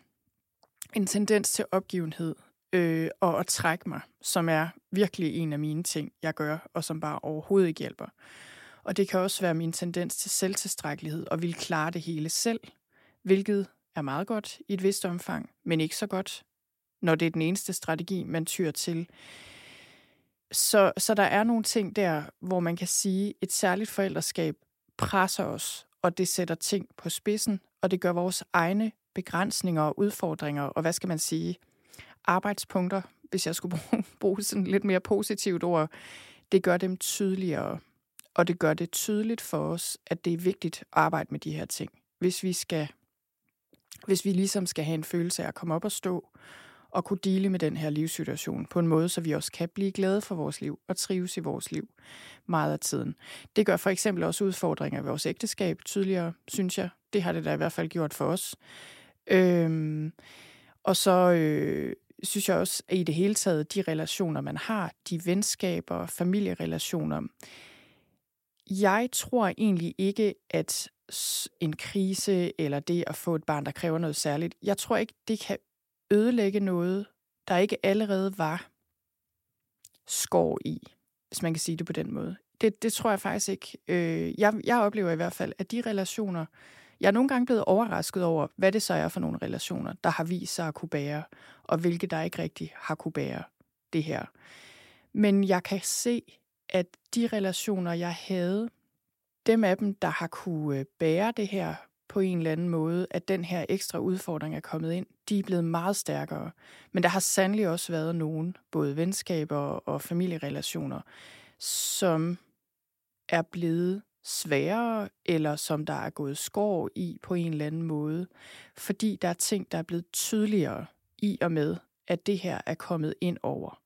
en tendens til opgivenhed øh, og at trække mig, som er virkelig en af mine ting, jeg gør, og som bare overhovedet ikke hjælper. Og det kan også være min tendens til selvtilstrækkelighed og vil klare det hele selv, hvilket er meget godt i et vist omfang, men ikke så godt, når det er den eneste strategi, man tyr til. Så, så der er nogle ting der, hvor man kan sige, at et særligt forældreskab presser os, og det sætter ting på spidsen, og det gør vores egne begrænsninger og udfordringer, og hvad skal man sige, arbejdspunkter, hvis jeg skulle bruge, bruge sådan lidt mere positivt ord, det gør dem tydeligere. Og det gør det tydeligt for os, at det er vigtigt at arbejde med de her ting. Hvis vi skal hvis vi ligesom skal have en følelse af at komme op og stå og kunne dele med den her livssituation på en måde, så vi også kan blive glade for vores liv og trives i vores liv meget af tiden. Det gør for eksempel også udfordringer i vores ægteskab tydeligere, synes jeg. Det har det da i hvert fald gjort for os. Øhm, og så øh, synes jeg også, at i det hele taget, de relationer, man har, de venskaber, familierelationer, jeg tror egentlig ikke, at en krise eller det at få et barn, der kræver noget særligt, jeg tror ikke, det kan ødelægge noget, der ikke allerede var skår i, hvis man kan sige det på den måde. Det, det tror jeg faktisk ikke. Øh, jeg, jeg oplever i hvert fald, at de relationer, jeg er nogle gange blevet overrasket over, hvad det så er for nogle relationer, der har vist sig at kunne bære, og hvilke der ikke rigtig har kunne bære det her. Men jeg kan se, at de relationer, jeg havde, dem af dem, der har kunne øh, bære det her på en eller anden måde, at den her ekstra udfordring er kommet ind, de er blevet meget stærkere. Men der har sandelig også været nogen, både venskaber og familierelationer, som er blevet sværere, eller som der er gået skår i på en eller anden måde, fordi der er ting, der er blevet tydeligere i og med, at det her er kommet ind over.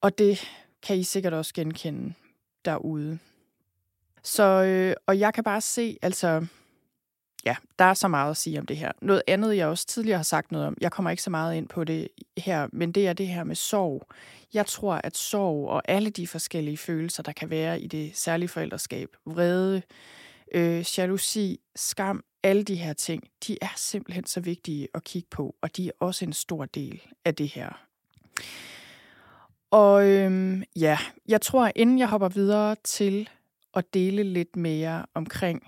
Og det kan I sikkert også genkende derude. Så, øh, og jeg kan bare se, altså, ja, der er så meget at sige om det her. Noget andet, jeg også tidligere har sagt noget om, jeg kommer ikke så meget ind på det her, men det er det her med sorg. Jeg tror, at sorg og alle de forskellige følelser, der kan være i det særlige forældreskab, vrede, øh, jalousi, skam, alle de her ting, de er simpelthen så vigtige at kigge på, og de er også en stor del af det her. Og øhm, ja, jeg tror, inden jeg hopper videre til at dele lidt mere omkring,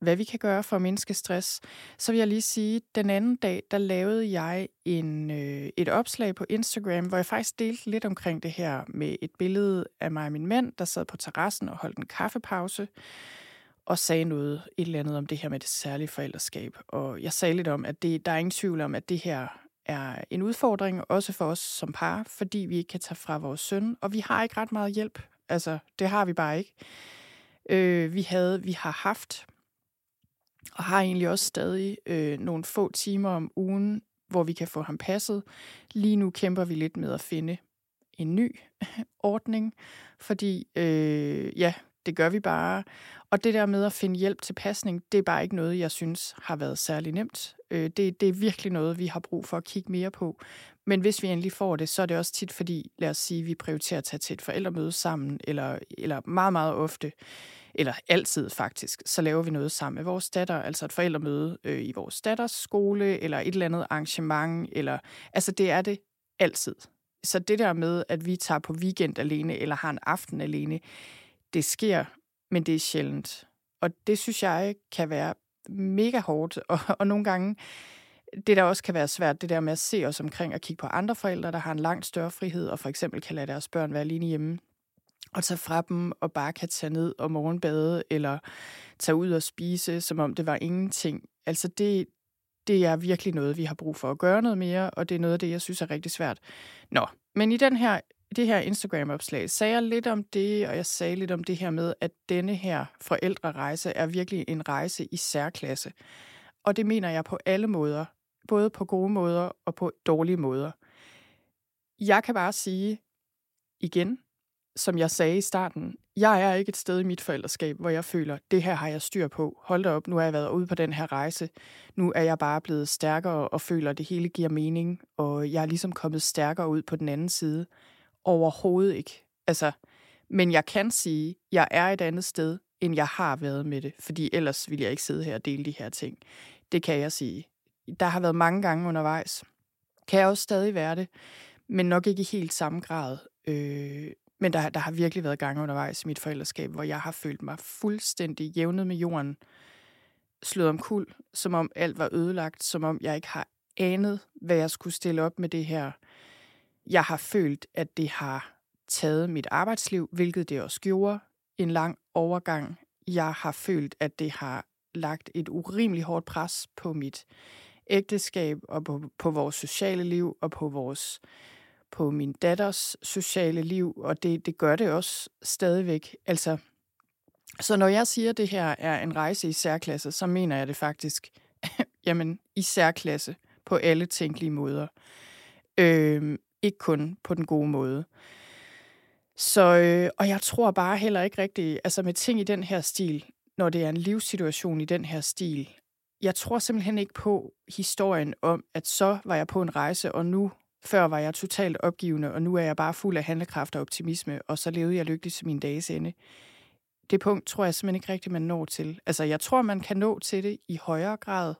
hvad vi kan gøre for at mindske stress, så vil jeg lige sige, at den anden dag, der lavede jeg en, øh, et opslag på Instagram, hvor jeg faktisk delte lidt omkring det her med et billede af mig og min mand, der sad på terrassen og holdt en kaffepause, og sagde noget, et eller andet om det her med det særlige forældreskab. Og jeg sagde lidt om, at det, der er ingen tvivl om, at det her er en udfordring, også for os som par, fordi vi ikke kan tage fra vores søn, og vi har ikke ret meget hjælp. Altså, det har vi bare ikke. Øh, vi havde, vi har haft, og har egentlig også stadig øh, nogle få timer om ugen, hvor vi kan få ham passet. Lige nu kæmper vi lidt med at finde en ny ordning, fordi øh, ja, det gør vi bare. Og det der med at finde hjælp til pasning, det er bare ikke noget, jeg synes har været særlig nemt. Øh, det, det er virkelig noget, vi har brug for at kigge mere på. Men hvis vi endelig får det, så er det også tit fordi, lad os sige, vi prioriterer at tage til et forældremøde sammen, eller, eller meget, meget ofte, eller altid faktisk, så laver vi noget sammen med vores datter, altså et forældremøde øh, i vores datters skole, eller et eller andet arrangement, eller, altså det er det altid. så det der med, at vi tager på weekend alene, eller har en aften alene, det sker, men det er sjældent. Og det synes jeg kan være mega hårdt, og, og nogle gange, det der også kan være svært, det der med at se os omkring og kigge på andre forældre, der har en langt større frihed, og for eksempel kan lade deres børn være alene hjemme, at tage fra dem og bare kan tage ned og morgenbade, eller tage ud og spise, som om det var ingenting. Altså det, det er virkelig noget, vi har brug for at gøre noget mere, og det er noget af det, jeg synes er rigtig svært. Nå, men i den her, det her Instagram-opslag sagde jeg lidt om det, og jeg sagde lidt om det her med, at denne her forældrerejse er virkelig en rejse i særklasse. Og det mener jeg på alle måder, både på gode måder og på dårlige måder. Jeg kan bare sige igen, som jeg sagde i starten, jeg er ikke et sted i mit forældreskab, hvor jeg føler, det her har jeg styr på. Hold da op, nu har jeg været ude på den her rejse. Nu er jeg bare blevet stærkere og føler, at det hele giver mening, og jeg er ligesom kommet stærkere ud på den anden side. Overhovedet ikke. Altså, men jeg kan sige, at jeg er et andet sted, end jeg har været med det, fordi ellers ville jeg ikke sidde her og dele de her ting. Det kan jeg sige. Der har været mange gange undervejs. Kan jeg også stadig være det, men nok ikke i helt samme grad. Øh, men der, der har virkelig været gange undervejs i mit forældreskab, hvor jeg har følt mig fuldstændig jævnet med jorden, slået om kul, som om alt var ødelagt, som om jeg ikke har anet, hvad jeg skulle stille op med det her. Jeg har følt, at det har taget mit arbejdsliv, hvilket det også gjorde, en lang overgang. Jeg har følt, at det har lagt et urimeligt hårdt pres på mit ægteskab og på, på vores sociale liv og på vores på min datters sociale liv, og det, det gør det også stadigvæk. Altså, så når jeg siger, at det her er en rejse i særklasse, så mener jeg det faktisk, jamen, i særklasse på alle tænkelige måder. Øh, ikke kun på den gode måde. Så, øh, og jeg tror bare heller ikke rigtigt, altså med ting i den her stil, når det er en livssituation i den her stil, jeg tror simpelthen ikke på historien om, at så var jeg på en rejse, og nu før var jeg totalt opgivende, og nu er jeg bare fuld af handlekraft og optimisme, og så levede jeg lykkeligt til min dages ende. Det punkt tror jeg simpelthen ikke rigtigt, man når til. Altså, jeg tror, man kan nå til det i højere grad.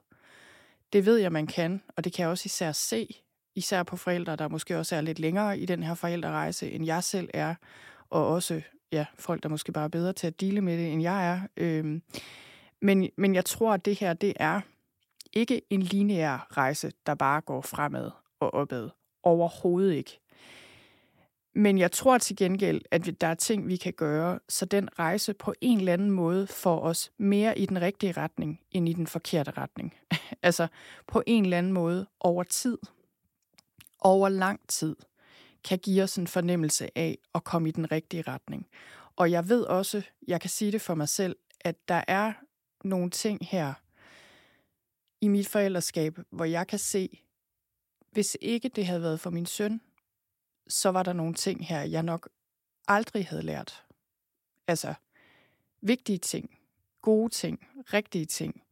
Det ved jeg, man kan, og det kan jeg også især se, især på forældre, der måske også er lidt længere i den her forældrerejse, end jeg selv er, og også ja, folk, der måske bare er bedre til at dele med det, end jeg er. Øhm, men, men jeg tror, at det her, det er ikke en lineær rejse, der bare går fremad og opad. Overhovedet ikke. Men jeg tror til gengæld, at der er ting, vi kan gøre, så den rejse på en eller anden måde får os mere i den rigtige retning, end i den forkerte retning. altså på en eller anden måde over tid, over lang tid, kan give os en fornemmelse af at komme i den rigtige retning. Og jeg ved også, jeg kan sige det for mig selv, at der er nogle ting her i mit forældreskab, hvor jeg kan se, hvis ikke det havde været for min søn, så var der nogle ting her, jeg nok aldrig havde lært. Altså, vigtige ting, gode ting, rigtige ting.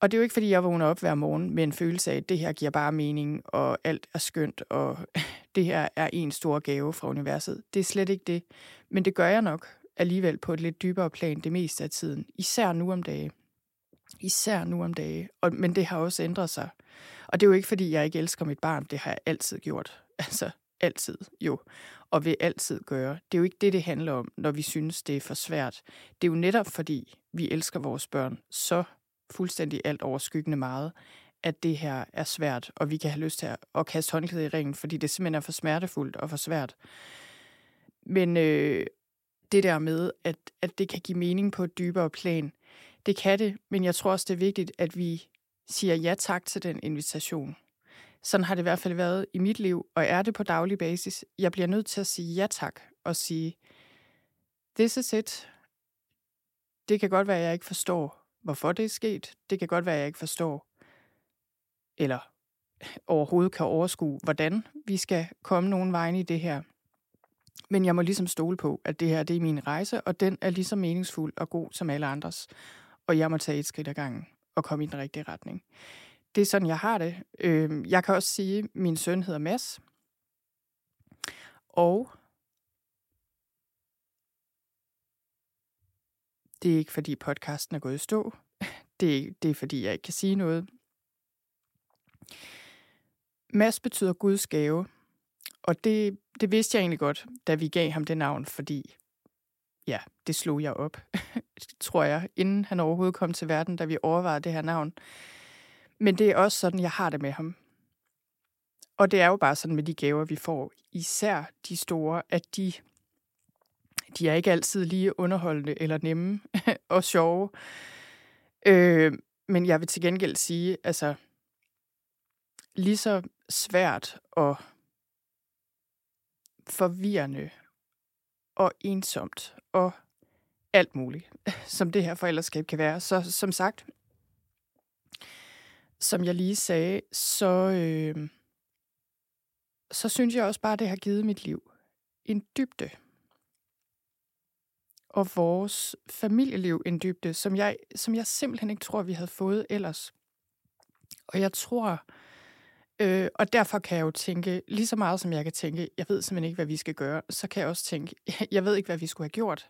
Og det er jo ikke, fordi jeg vågner op hver morgen med en følelse af, at det her giver bare mening, og alt er skønt, og det her er en stor gave fra universet. Det er slet ikke det. Men det gør jeg nok alligevel på et lidt dybere plan det meste af tiden. Især nu om dage. Især nu om dage. Og, men det har også ændret sig. Og det er jo ikke, fordi jeg ikke elsker mit barn. Det har jeg altid gjort. Altså, altid jo. Og vil altid gøre. Det er jo ikke det, det handler om, når vi synes, det er for svært. Det er jo netop, fordi vi elsker vores børn så fuldstændig alt overskyggende meget, at det her er svært, og vi kan have lyst til at, at kaste håndklædet i ringen, fordi det simpelthen er for smertefuldt og for svært. Men øh, det der med, at, at det kan give mening på et dybere plan, det kan det, men jeg tror også, det er vigtigt, at vi siger ja tak til den invitation. Sådan har det i hvert fald været i mit liv, og er det på daglig basis. Jeg bliver nødt til at sige ja tak og sige, this is it. Det kan godt være, at jeg ikke forstår, hvorfor det er sket. Det kan godt være, at jeg ikke forstår, eller overhovedet kan overskue, hvordan vi skal komme nogen vejen i det her. Men jeg må ligesom stole på, at det her det er min rejse, og den er lige så meningsfuld og god som alle andres. Og jeg må tage et skridt ad gangen og komme i den rigtige retning. Det er sådan, jeg har det. Øh, jeg kan også sige, at min søn hedder Mads. Og det er ikke, fordi podcasten er gået i stå. Det er, det er, fordi jeg ikke kan sige noget. Mads betyder Guds gave, og det, det vidste jeg egentlig godt, da vi gav ham det navn, fordi ja, det slog jeg op, tror jeg, inden han overhovedet kom til verden, da vi overvejede det her navn. Men det er også sådan, jeg har det med ham. Og det er jo bare sådan med de gaver, vi får, især de store, at de, de er ikke altid lige underholdende eller nemme og sjove. Øh, men jeg vil til gengæld sige, altså, lige så svært og forvirrende og ensomt og alt muligt, som det her forældreskab kan være. Så som sagt, som jeg lige sagde, så, øh, så synes jeg også bare, at det har givet mit liv en dybde. Og vores familieliv en dybde, som jeg, som jeg simpelthen ikke tror, vi havde fået ellers. Og jeg tror, øh, Øh, og derfor kan jeg jo tænke, lige så meget som jeg kan tænke, jeg ved simpelthen ikke, hvad vi skal gøre, så kan jeg også tænke, jeg ved ikke, hvad vi skulle have gjort,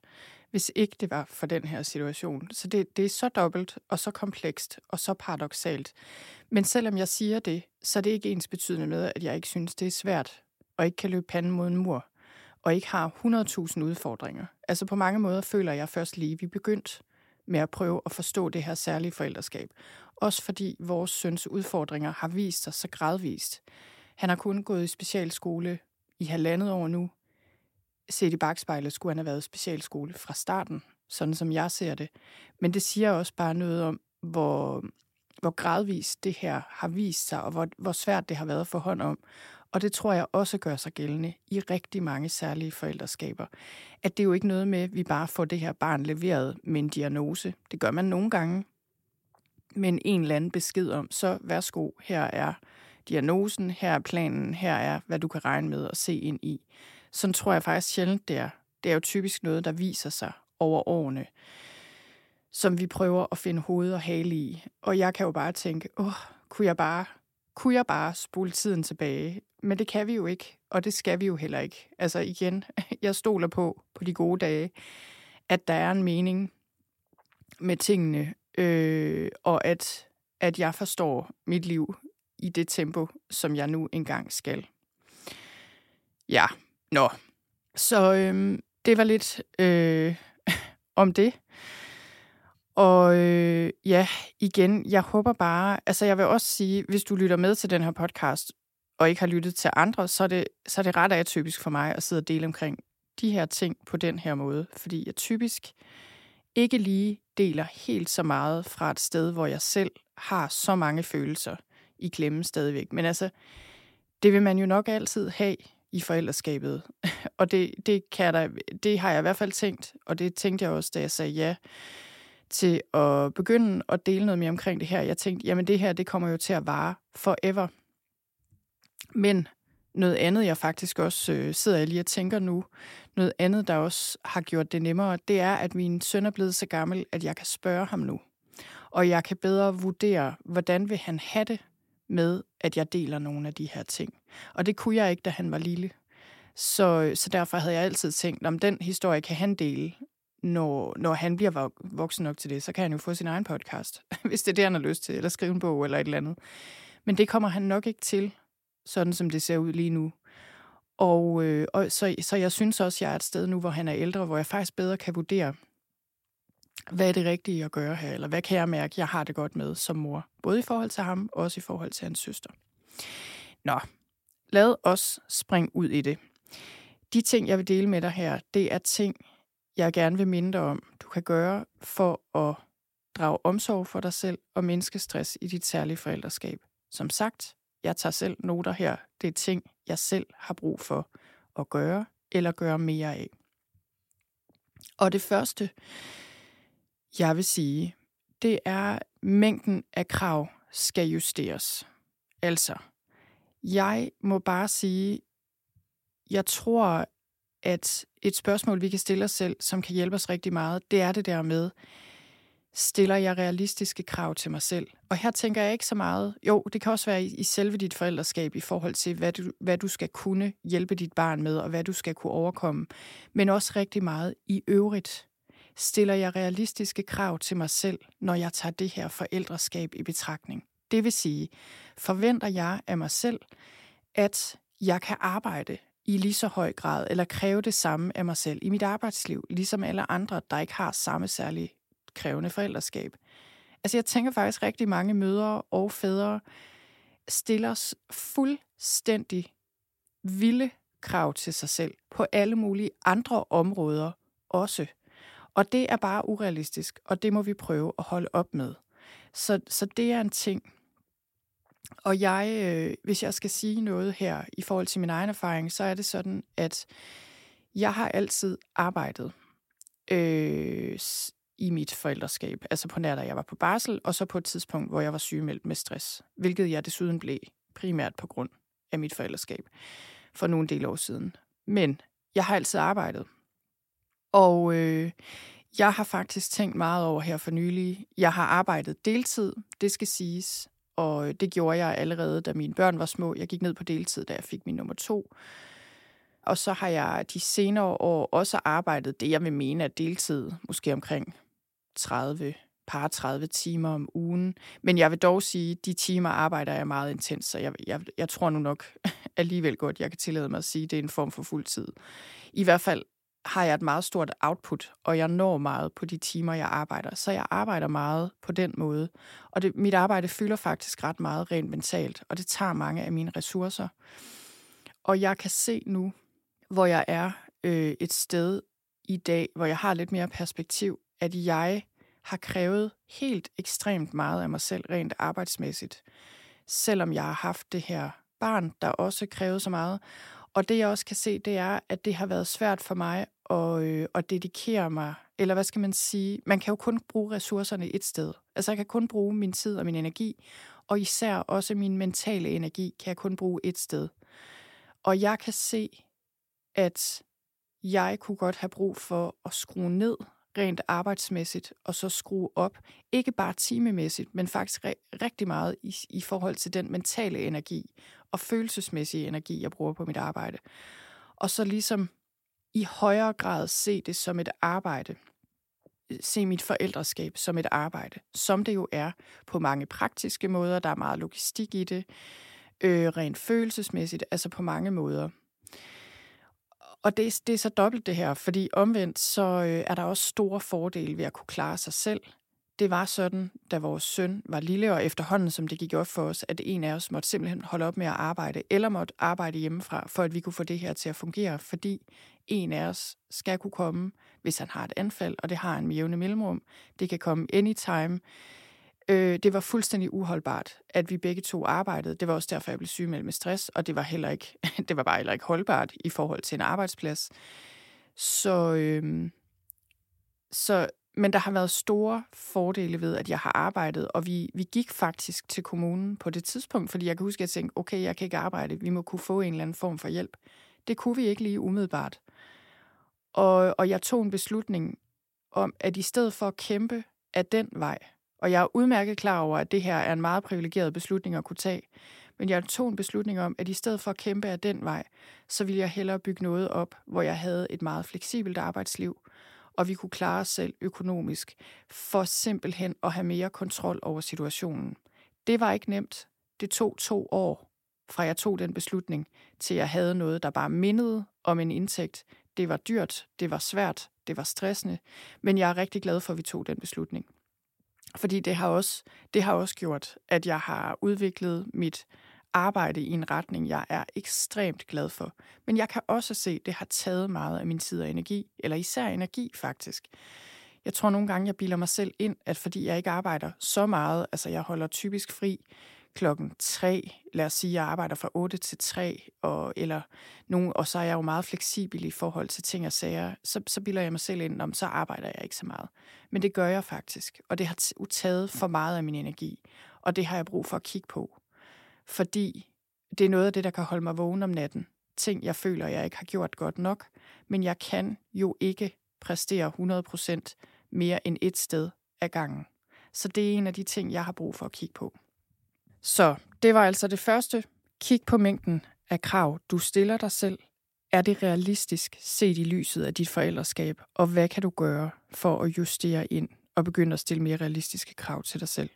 hvis ikke det var for den her situation. Så det, det er så dobbelt, og så komplekst, og så paradoxalt. Men selvom jeg siger det, så er det ikke ens betydende med, at jeg ikke synes, det er svært, og ikke kan løbe panden mod en mur, og ikke har 100.000 udfordringer. Altså på mange måder føler jeg først lige, at vi er begyndt med at prøve at forstå det her særlige forældreskab. Også fordi vores søns udfordringer har vist sig så gradvist. Han har kun gået i specialskole i halvandet år nu. Set i bagspejlet skulle han have været i specialskole fra starten, sådan som jeg ser det. Men det siger også bare noget om, hvor, hvor gradvist det her har vist sig, og hvor, hvor svært det har været for hånd om. Og det tror jeg også gør sig gældende i rigtig mange særlige forældreskaber. At det er jo ikke noget med, at vi bare får det her barn leveret med en diagnose. Det gør man nogle gange, men en eller anden besked om, så værsgo, her er diagnosen, her er planen, her er, hvad du kan regne med at se ind i. Sådan tror jeg faktisk sjældent, det er. Det er jo typisk noget, der viser sig over årene, som vi prøver at finde hoved og hale i. Og jeg kan jo bare tænke, åh, kunne jeg bare, kunne jeg bare spole tiden tilbage? Men det kan vi jo ikke, og det skal vi jo heller ikke. Altså igen, jeg stoler på, på de gode dage, at der er en mening med tingene, øh, og at, at jeg forstår mit liv i det tempo, som jeg nu engang skal. Ja, nå. Så øh, det var lidt øh, om det. Og øh, ja, igen, jeg håber bare, altså jeg vil også sige, hvis du lytter med til den her podcast, og ikke har lyttet til andre, så er det, så er det ret atypisk for mig at sidde og dele omkring de her ting på den her måde. Fordi jeg typisk ikke lige deler helt så meget fra et sted, hvor jeg selv har så mange følelser i klemme stadigvæk. Men altså, det vil man jo nok altid have i forældreskabet. og det, det, kan der, det har jeg i hvert fald tænkt, og det tænkte jeg også, da jeg sagde ja til at begynde at dele noget mere omkring det her. Jeg tænkte, jamen det her, det kommer jo til at vare forever. Men noget andet, jeg faktisk også øh, sidder lige og tænker nu, noget andet, der også har gjort det nemmere, det er, at min søn er blevet så gammel, at jeg kan spørge ham nu. Og jeg kan bedre vurdere, hvordan vil han have det med, at jeg deler nogle af de her ting. Og det kunne jeg ikke, da han var lille. Så, så derfor havde jeg altid tænkt, om den historie kan han dele, når, når han bliver voksen nok til det, så kan han jo få sin egen podcast, hvis det er det, han har lyst til, eller skrive en bog eller et eller andet. Men det kommer han nok ikke til, sådan som det ser ud lige nu. Og, øh, og så, så jeg synes også, jeg er et sted nu, hvor han er ældre, hvor jeg faktisk bedre kan vurdere, hvad er det rigtige at gøre her, eller hvad kan jeg mærke, jeg har det godt med som mor, både i forhold til ham, og også i forhold til hans søster. Nå, lad os springe ud i det. De ting, jeg vil dele med dig her, det er ting, jeg gerne vil minde dig om, du kan gøre for at drage omsorg for dig selv og mindske stress i dit særlige forældreskab. Som sagt, jeg tager selv noter her. Det er ting, jeg selv har brug for at gøre eller gøre mere af. Og det første, jeg vil sige, det er, mængden af krav skal justeres. Altså, jeg må bare sige, jeg tror, at et spørgsmål, vi kan stille os selv, som kan hjælpe os rigtig meget, det er det der med, stiller jeg realistiske krav til mig selv? Og her tænker jeg ikke så meget, jo, det kan også være i, i selve dit forældreskab i forhold til, hvad du, hvad du skal kunne hjælpe dit barn med, og hvad du skal kunne overkomme, men også rigtig meget i øvrigt. Stiller jeg realistiske krav til mig selv, når jeg tager det her forældreskab i betragtning? Det vil sige, forventer jeg af mig selv, at jeg kan arbejde i lige så høj grad, eller kræve det samme af mig selv i mit arbejdsliv, ligesom alle andre, der ikke har samme særlige krævende forældreskab. Altså jeg tænker faktisk rigtig mange mødre og fædre stiller os fuldstændig vilde krav til sig selv på alle mulige andre områder også. Og det er bare urealistisk, og det må vi prøve at holde op med. Så, så det er en ting. Og jeg, øh, hvis jeg skal sige noget her i forhold til min egen erfaring, så er det sådan, at jeg har altid arbejdet øh, i mit forældreskab. Altså på nær, da jeg var på barsel, og så på et tidspunkt, hvor jeg var sygemeldt med stress. Hvilket jeg desuden blev primært på grund af mit forældreskab for nogle del år siden. Men jeg har altid arbejdet. Og øh, jeg har faktisk tænkt meget over her for nylig. Jeg har arbejdet deltid, det skal siges. Og øh, det gjorde jeg allerede, da mine børn var små. Jeg gik ned på deltid, da jeg fik min nummer to. Og så har jeg de senere år også arbejdet det, jeg vil mene er deltid, måske omkring 30, par 30 timer om ugen. Men jeg vil dog sige, at de timer arbejder jeg meget intens, så jeg, jeg, jeg tror nu nok alligevel godt, jeg kan tillade mig at sige, at det er en form for fuld tid. I hvert fald har jeg et meget stort output, og jeg når meget på de timer, jeg arbejder. Så jeg arbejder meget på den måde. Og det, mit arbejde fylder faktisk ret meget rent mentalt, og det tager mange af mine ressourcer. Og jeg kan se nu, hvor jeg er øh, et sted i dag, hvor jeg har lidt mere perspektiv, at jeg har krævet helt ekstremt meget af mig selv rent arbejdsmæssigt, selvom jeg har haft det her barn, der også krævede så meget. Og det jeg også kan se, det er, at det har været svært for mig at, øh, at dedikere mig, eller hvad skal man sige, man kan jo kun bruge ressourcerne et sted. Altså jeg kan kun bruge min tid og min energi, og især også min mentale energi kan jeg kun bruge et sted. Og jeg kan se, at jeg kunne godt have brug for at skrue ned rent arbejdsmæssigt, og så skrue op, ikke bare timemæssigt, men faktisk re- rigtig meget i, i forhold til den mentale energi og følelsesmæssige energi, jeg bruger på mit arbejde. Og så ligesom i højere grad se det som et arbejde. Se mit forældreskab som et arbejde, som det jo er på mange praktiske måder. Der er meget logistik i det, øh, rent følelsesmæssigt, altså på mange måder. Og det, det er så dobbelt det her, fordi omvendt så øh, er der også store fordele ved at kunne klare sig selv. Det var sådan, da vores søn var lille, og efterhånden, som det gik op for os, at en af os måtte simpelthen holde op med at arbejde, eller måtte arbejde hjemmefra, for at vi kunne få det her til at fungere, fordi en af os skal kunne komme, hvis han har et anfald, og det har en med jævne mellemrum. Det kan komme anytime. Øh, det var fuldstændig uholdbart, at vi begge to arbejdede. Det var også derfor, jeg blev syg med stress, og det var heller ikke, det var bare heller ikke holdbart i forhold til en arbejdsplads. Så, øh, så, men der har været store fordele ved, at jeg har arbejdet, og vi, vi gik faktisk til kommunen på det tidspunkt, fordi jeg kan huske, at jeg tænkte, okay, jeg kan ikke arbejde, vi må kunne få en eller anden form for hjælp. Det kunne vi ikke lige umiddelbart. Og, og jeg tog en beslutning om, at i stedet for at kæmpe af den vej, og jeg er udmærket klar over, at det her er en meget privilegeret beslutning at kunne tage. Men jeg tog en beslutning om, at i stedet for at kæmpe af den vej, så ville jeg hellere bygge noget op, hvor jeg havde et meget fleksibelt arbejdsliv, og vi kunne klare os selv økonomisk, for simpelthen at have mere kontrol over situationen. Det var ikke nemt. Det tog to år, fra jeg tog den beslutning, til jeg havde noget, der bare mindede om en indtægt. Det var dyrt, det var svært, det var stressende, men jeg er rigtig glad for, at vi tog den beslutning. Fordi det har, også, det har også gjort, at jeg har udviklet mit arbejde i en retning, jeg er ekstremt glad for. Men jeg kan også se, at det har taget meget af min tid og energi, eller især energi faktisk. Jeg tror nogle gange, jeg bilder mig selv ind, at fordi jeg ikke arbejder så meget, altså jeg holder typisk fri klokken 3, lad os sige, jeg arbejder fra 8 til 3, og, eller nogen, og så er jeg jo meget fleksibel i forhold til ting og sager, så, så bilder jeg mig selv ind, om så arbejder jeg ikke så meget. Men det gør jeg faktisk, og det har taget for meget af min energi, og det har jeg brug for at kigge på. Fordi det er noget af det, der kan holde mig vågen om natten. Ting, jeg føler, jeg ikke har gjort godt nok, men jeg kan jo ikke præstere 100% mere end et sted ad gangen. Så det er en af de ting, jeg har brug for at kigge på. Så det var altså det første. Kig på mængden af krav, du stiller dig selv. Er det realistisk set i lyset af dit forældreskab, og hvad kan du gøre for at justere ind og begynde at stille mere realistiske krav til dig selv?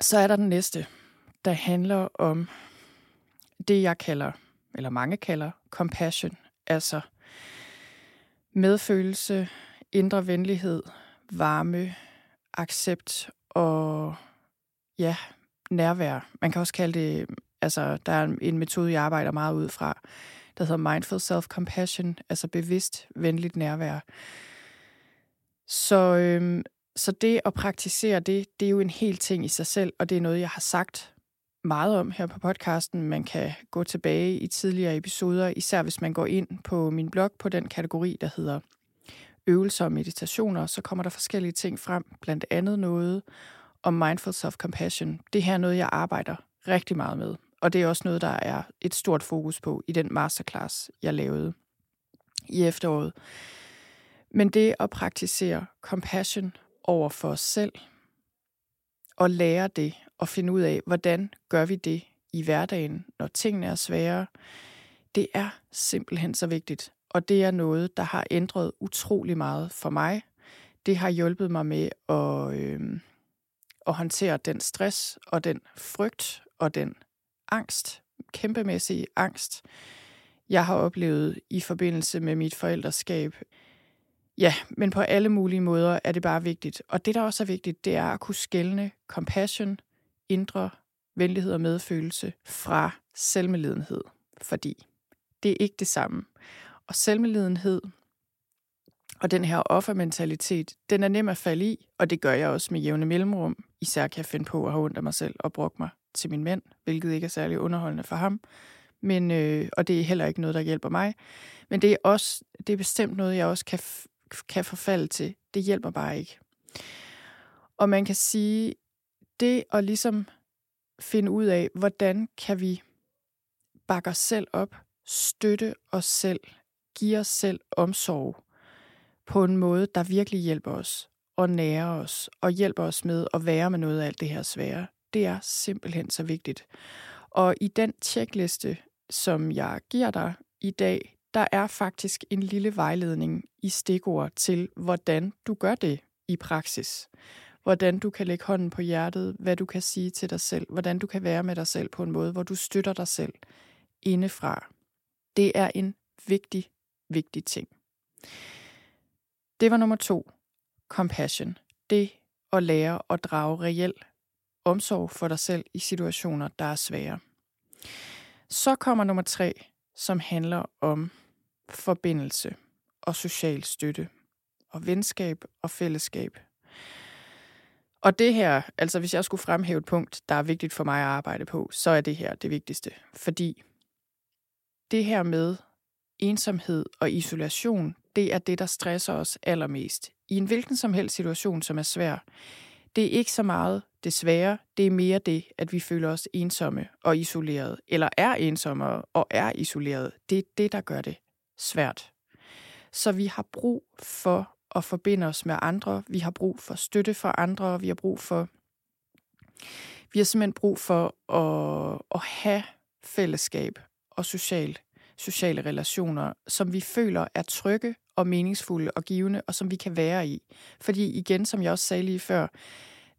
Så er der den næste, der handler om det, jeg kalder, eller mange kalder, compassion. Altså medfølelse, indre venlighed, varme, accept og ja, nærvær. Man kan også kalde det, altså der er en metode, jeg arbejder meget ud fra, der hedder Mindful Self-Compassion, altså bevidst venligt nærvær. Så, øhm, så det at praktisere det, det er jo en hel ting i sig selv, og det er noget, jeg har sagt meget om her på podcasten. Man kan gå tilbage i tidligere episoder, især hvis man går ind på min blog på den kategori, der hedder øvelser og meditationer, så kommer der forskellige ting frem, blandt andet noget om mindful self-compassion. Det her er noget, jeg arbejder rigtig meget med, og det er også noget, der er et stort fokus på i den masterclass, jeg lavede i efteråret. Men det at praktisere compassion over for os selv, og lære det og finde ud af, hvordan gør vi det i hverdagen, når tingene er svære, det er simpelthen så vigtigt. Og det er noget, der har ændret utrolig meget for mig. Det har hjulpet mig med at, øh, at håndtere den stress og den frygt og den angst, kæmpemæssige angst, jeg har oplevet i forbindelse med mit forældreskab. Ja, men på alle mulige måder er det bare vigtigt. Og det, der også er vigtigt, det er at kunne skælne compassion, indre venlighed og medfølelse fra selvmedlidenhed. Fordi det er ikke det samme. Og selvmedlidenhed og den her offermentalitet, den er nem at falde i, og det gør jeg også med jævne mellemrum. Især kan jeg finde på at have ondt af mig selv og brokke mig til min mænd, hvilket ikke er særlig underholdende for ham. Men, øh, og det er heller ikke noget, der hjælper mig. Men det er, også, det er bestemt noget, jeg også kan, kan forfalde til. Det hjælper bare ikke. Og man kan sige, det at ligesom finde ud af, hvordan kan vi bakke os selv op, støtte os selv, give os selv omsorg på en måde, der virkelig hjælper os og nærer os og hjælper os med at være med noget af alt det her svære. Det er simpelthen så vigtigt. Og i den tjekliste, som jeg giver dig i dag, der er faktisk en lille vejledning i stikord til, hvordan du gør det i praksis. Hvordan du kan lægge hånden på hjertet, hvad du kan sige til dig selv, hvordan du kan være med dig selv på en måde, hvor du støtter dig selv indefra. Det er en vigtig, vigtig ting. Det var nummer to. Compassion. Det at lære at drage reel omsorg for dig selv i situationer, der er svære. Så kommer nummer tre, som handler om forbindelse og social støtte og venskab og fællesskab. Og det her, altså hvis jeg skulle fremhæve et punkt, der er vigtigt for mig at arbejde på, så er det her det vigtigste. Fordi det her med ensomhed og isolation, det er det, der stresser os allermest. I en hvilken som helst situation, som er svær. Det er ikke så meget det svære, det er mere det, at vi føler os ensomme og isoleret, eller er ensomme og er isoleret. Det er det, der gør det svært. Så vi har brug for at forbinde os med andre, vi har brug for støtte fra andre, vi har brug for vi har simpelthen brug for at, at have fællesskab og socialt sociale relationer, som vi føler er trygge og meningsfulde og givende, og som vi kan være i. Fordi igen, som jeg også sagde lige før,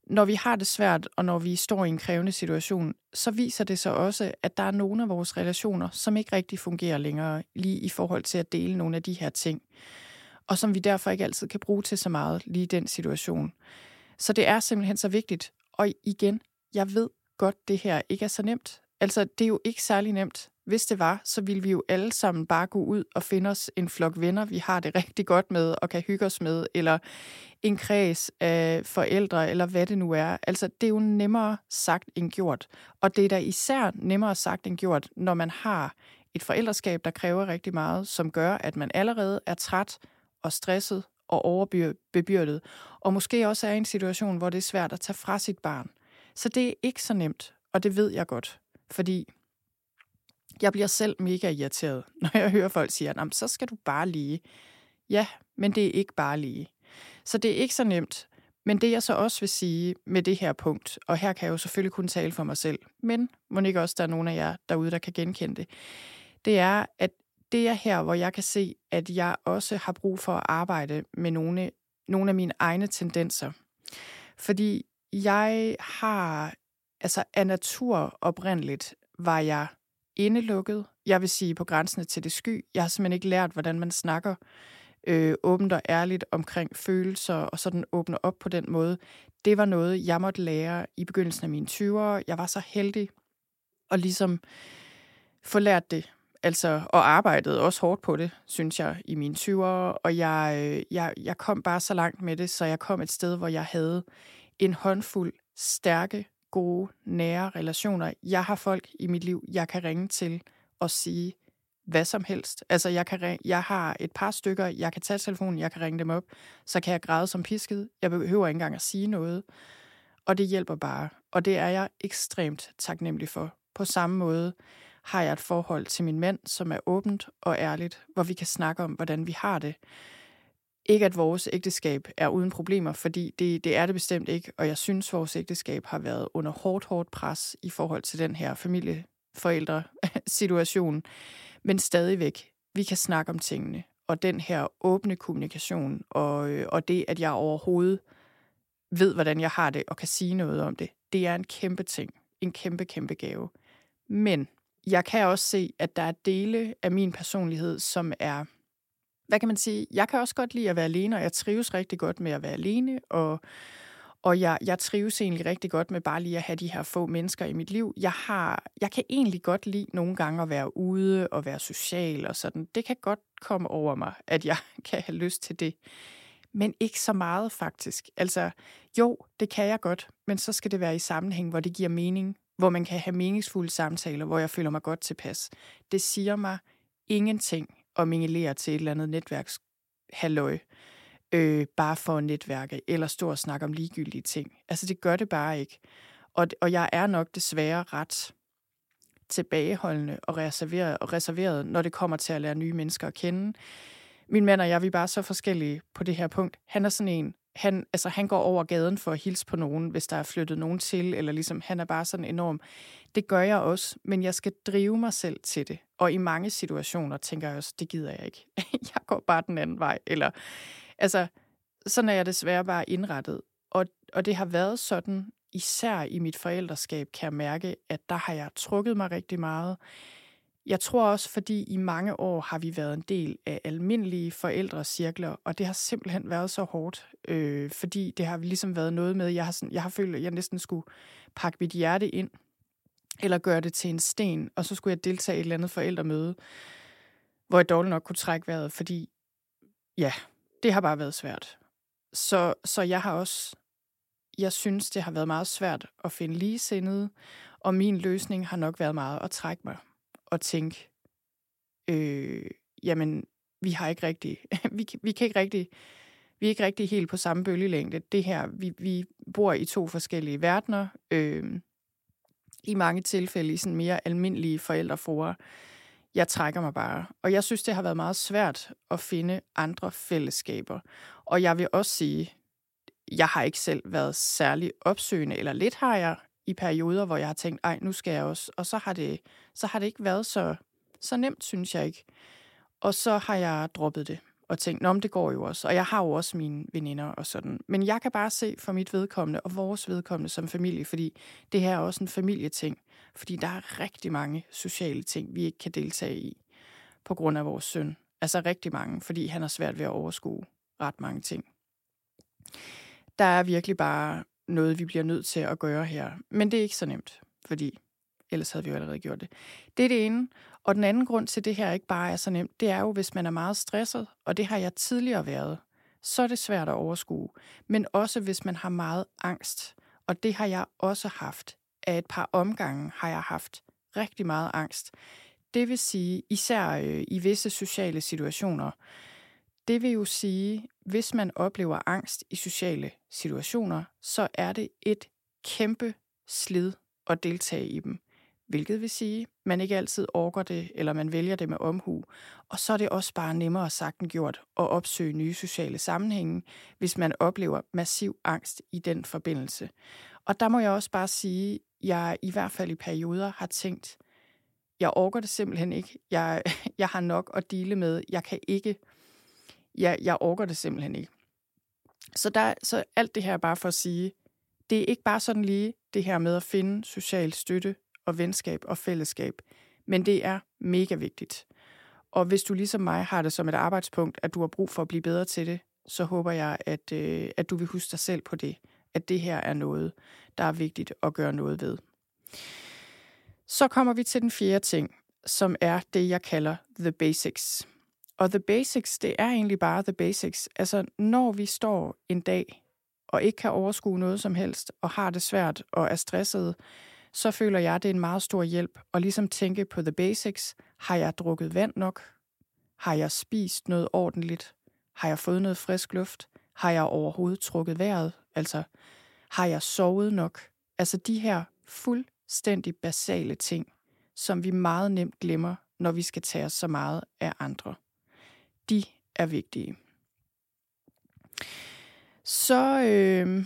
når vi har det svært, og når vi står i en krævende situation, så viser det sig også, at der er nogle af vores relationer, som ikke rigtig fungerer længere, lige i forhold til at dele nogle af de her ting, og som vi derfor ikke altid kan bruge til så meget lige i den situation. Så det er simpelthen så vigtigt. Og igen, jeg ved godt, det her ikke er så nemt. Altså, det er jo ikke særlig nemt hvis det var, så ville vi jo alle sammen bare gå ud og finde os en flok venner, vi har det rigtig godt med og kan hygge os med, eller en kreds af forældre, eller hvad det nu er. Altså, det er jo nemmere sagt end gjort. Og det er da især nemmere sagt end gjort, når man har et forældreskab, der kræver rigtig meget, som gør, at man allerede er træt og stresset og overbebyrdet, og måske også er i en situation, hvor det er svært at tage fra sit barn. Så det er ikke så nemt, og det ved jeg godt, fordi jeg bliver selv mega irriteret, når jeg hører folk sige, at så skal du bare lige. Ja, men det er ikke bare lige. Så det er ikke så nemt. Men det jeg så også vil sige med det her punkt, og her kan jeg jo selvfølgelig kun tale for mig selv, men må ikke også der er nogen af jer derude, der kan genkende det, det er, at det er her, hvor jeg kan se, at jeg også har brug for at arbejde med nogle, nogle af mine egne tendenser. Fordi jeg har, altså af natur oprindeligt, var jeg indelukket. Jeg vil sige på grænsen til det sky. Jeg har simpelthen ikke lært, hvordan man snakker øh, åbent og ærligt omkring følelser, og sådan åbner op på den måde. Det var noget, jeg måtte lære i begyndelsen af mine 20'ere. Jeg var så heldig at ligesom få lært det. Altså, og arbejdede også hårdt på det, synes jeg, i mine 20'ere. Og jeg, øh, jeg, jeg kom bare så langt med det, så jeg kom et sted, hvor jeg havde en håndfuld stærke, gode, nære relationer. Jeg har folk i mit liv, jeg kan ringe til og sige hvad som helst. Altså, jeg, kan ringe, jeg har et par stykker, jeg kan tage telefonen, jeg kan ringe dem op, så kan jeg græde som pisket. Jeg behøver ikke engang at sige noget. Og det hjælper bare. Og det er jeg ekstremt taknemmelig for. På samme måde har jeg et forhold til min mand, som er åbent og ærligt, hvor vi kan snakke om, hvordan vi har det. Ikke at vores ægteskab er uden problemer, fordi det, det er det bestemt ikke, og jeg synes, vores ægteskab har været under hårdt, hårdt pres i forhold til den her familieforældre-situation. Men stadigvæk, vi kan snakke om tingene, og den her åbne kommunikation, og, øh, og det, at jeg overhovedet ved, hvordan jeg har det, og kan sige noget om det, det er en kæmpe ting. En kæmpe, kæmpe gave. Men jeg kan også se, at der er dele af min personlighed, som er hvad kan man sige, jeg kan også godt lide at være alene, og jeg trives rigtig godt med at være alene, og, og jeg, jeg trives egentlig rigtig godt med bare lige at have de her få mennesker i mit liv. Jeg, har, jeg kan egentlig godt lide nogle gange at være ude og være social og sådan. Det kan godt komme over mig, at jeg kan have lyst til det. Men ikke så meget faktisk. Altså, jo, det kan jeg godt, men så skal det være i sammenhæng, hvor det giver mening, hvor man kan have meningsfulde samtaler, hvor jeg føler mig godt tilpas. Det siger mig ingenting at mingelere til et eller andet netværkshalløj, øh, bare for at netværke, eller stå og snakke om ligegyldige ting. Altså, det gør det bare ikke. Og, og jeg er nok desværre ret tilbageholdende og reserveret, og reserveret, når det kommer til at lære nye mennesker at kende. Min mand og jeg, vi er bare så forskellige på det her punkt. Han er sådan en, han, altså, han går over gaden for at hilse på nogen, hvis der er flyttet nogen til, eller ligesom, han er bare sådan enorm. Det gør jeg også, men jeg skal drive mig selv til det. Og i mange situationer tænker jeg også, det gider jeg ikke. jeg går bare den anden vej. Eller, altså, sådan er jeg desværre bare indrettet. Og, og det har været sådan, især i mit forældreskab, kan jeg mærke, at der har jeg trukket mig rigtig meget. Jeg tror også, fordi i mange år har vi været en del af almindelige forældrecirkler, og det har simpelthen været så hårdt, øh, fordi det har ligesom været noget med, jeg har, sådan, jeg har følt, at jeg næsten skulle pakke mit hjerte ind, eller gøre det til en sten, og så skulle jeg deltage i et eller andet forældremøde, hvor jeg dårligt nok kunne trække vejret, fordi ja, det har bare været svært. Så, så jeg har også, jeg synes, det har været meget svært at finde ligesindede, og min løsning har nok været meget at trække mig og tænke, øh, jamen, vi har ikke rigtig, vi, vi kan ikke rigtig, vi er ikke rigtig helt på samme bølgelængde. Det her, vi, vi bor i to forskellige verdener, øh, i mange tilfælde i sådan mere almindelige forældreforer. Jeg trækker mig bare. Og jeg synes, det har været meget svært at finde andre fællesskaber. Og jeg vil også sige, jeg har ikke selv været særlig opsøgende, eller lidt har jeg i perioder, hvor jeg har tænkt, ej, nu skal jeg også. Og så har det, så har det ikke været så, så nemt, synes jeg ikke. Og så har jeg droppet det og tænkt, nå, det går jo også. Og jeg har jo også mine veninder og sådan. Men jeg kan bare se for mit vedkommende og vores vedkommende som familie, fordi det her er også en familieting. Fordi der er rigtig mange sociale ting, vi ikke kan deltage i på grund af vores søn. Altså rigtig mange, fordi han har svært ved at overskue ret mange ting. Der er virkelig bare noget, vi bliver nødt til at gøre her. Men det er ikke så nemt, fordi ellers havde vi jo allerede gjort det. Det er det ene. Og den anden grund til, det her ikke bare er så nemt, det er jo, hvis man er meget stresset, og det har jeg tidligere været, så er det svært at overskue. Men også hvis man har meget angst, og det har jeg også haft. Af et par omgange har jeg haft rigtig meget angst. Det vil sige, især øh, i visse sociale situationer, det vil jo sige, hvis man oplever angst i sociale situationer, så er det et kæmpe slid at deltage i dem. Hvilket vil sige, man ikke altid orker det, eller man vælger det med omhu. Og så er det også bare nemmere sagt end gjort at opsøge nye sociale sammenhænge, hvis man oplever massiv angst i den forbindelse. Og der må jeg også bare sige, at jeg i hvert fald i perioder har tænkt, jeg orker det simpelthen ikke. Jeg, jeg har nok at dele med. Jeg kan ikke jeg, jeg orker det simpelthen ikke. Så, der, så alt det her er bare for at sige, det er ikke bare sådan lige det her med at finde social støtte og venskab og fællesskab, Men det er mega vigtigt. Og hvis du ligesom mig har det som et arbejdspunkt, at du har brug for at blive bedre til det, så håber jeg, at, øh, at du vil huske dig selv på det. At det her er noget, der er vigtigt at gøre noget ved. Så kommer vi til den fjerde ting, som er det, jeg kalder the basics. Og the basics, det er egentlig bare the basics. Altså, når vi står en dag og ikke kan overskue noget som helst, og har det svært og er stresset, så føler jeg, det er en meget stor hjælp at ligesom tænke på the basics. Har jeg drukket vand nok? Har jeg spist noget ordentligt? Har jeg fået noget frisk luft? Har jeg overhovedet trukket vejret? Altså, har jeg sovet nok? Altså de her fuldstændig basale ting, som vi meget nemt glemmer, når vi skal tage os så meget af andre. De er vigtige. Så, øh,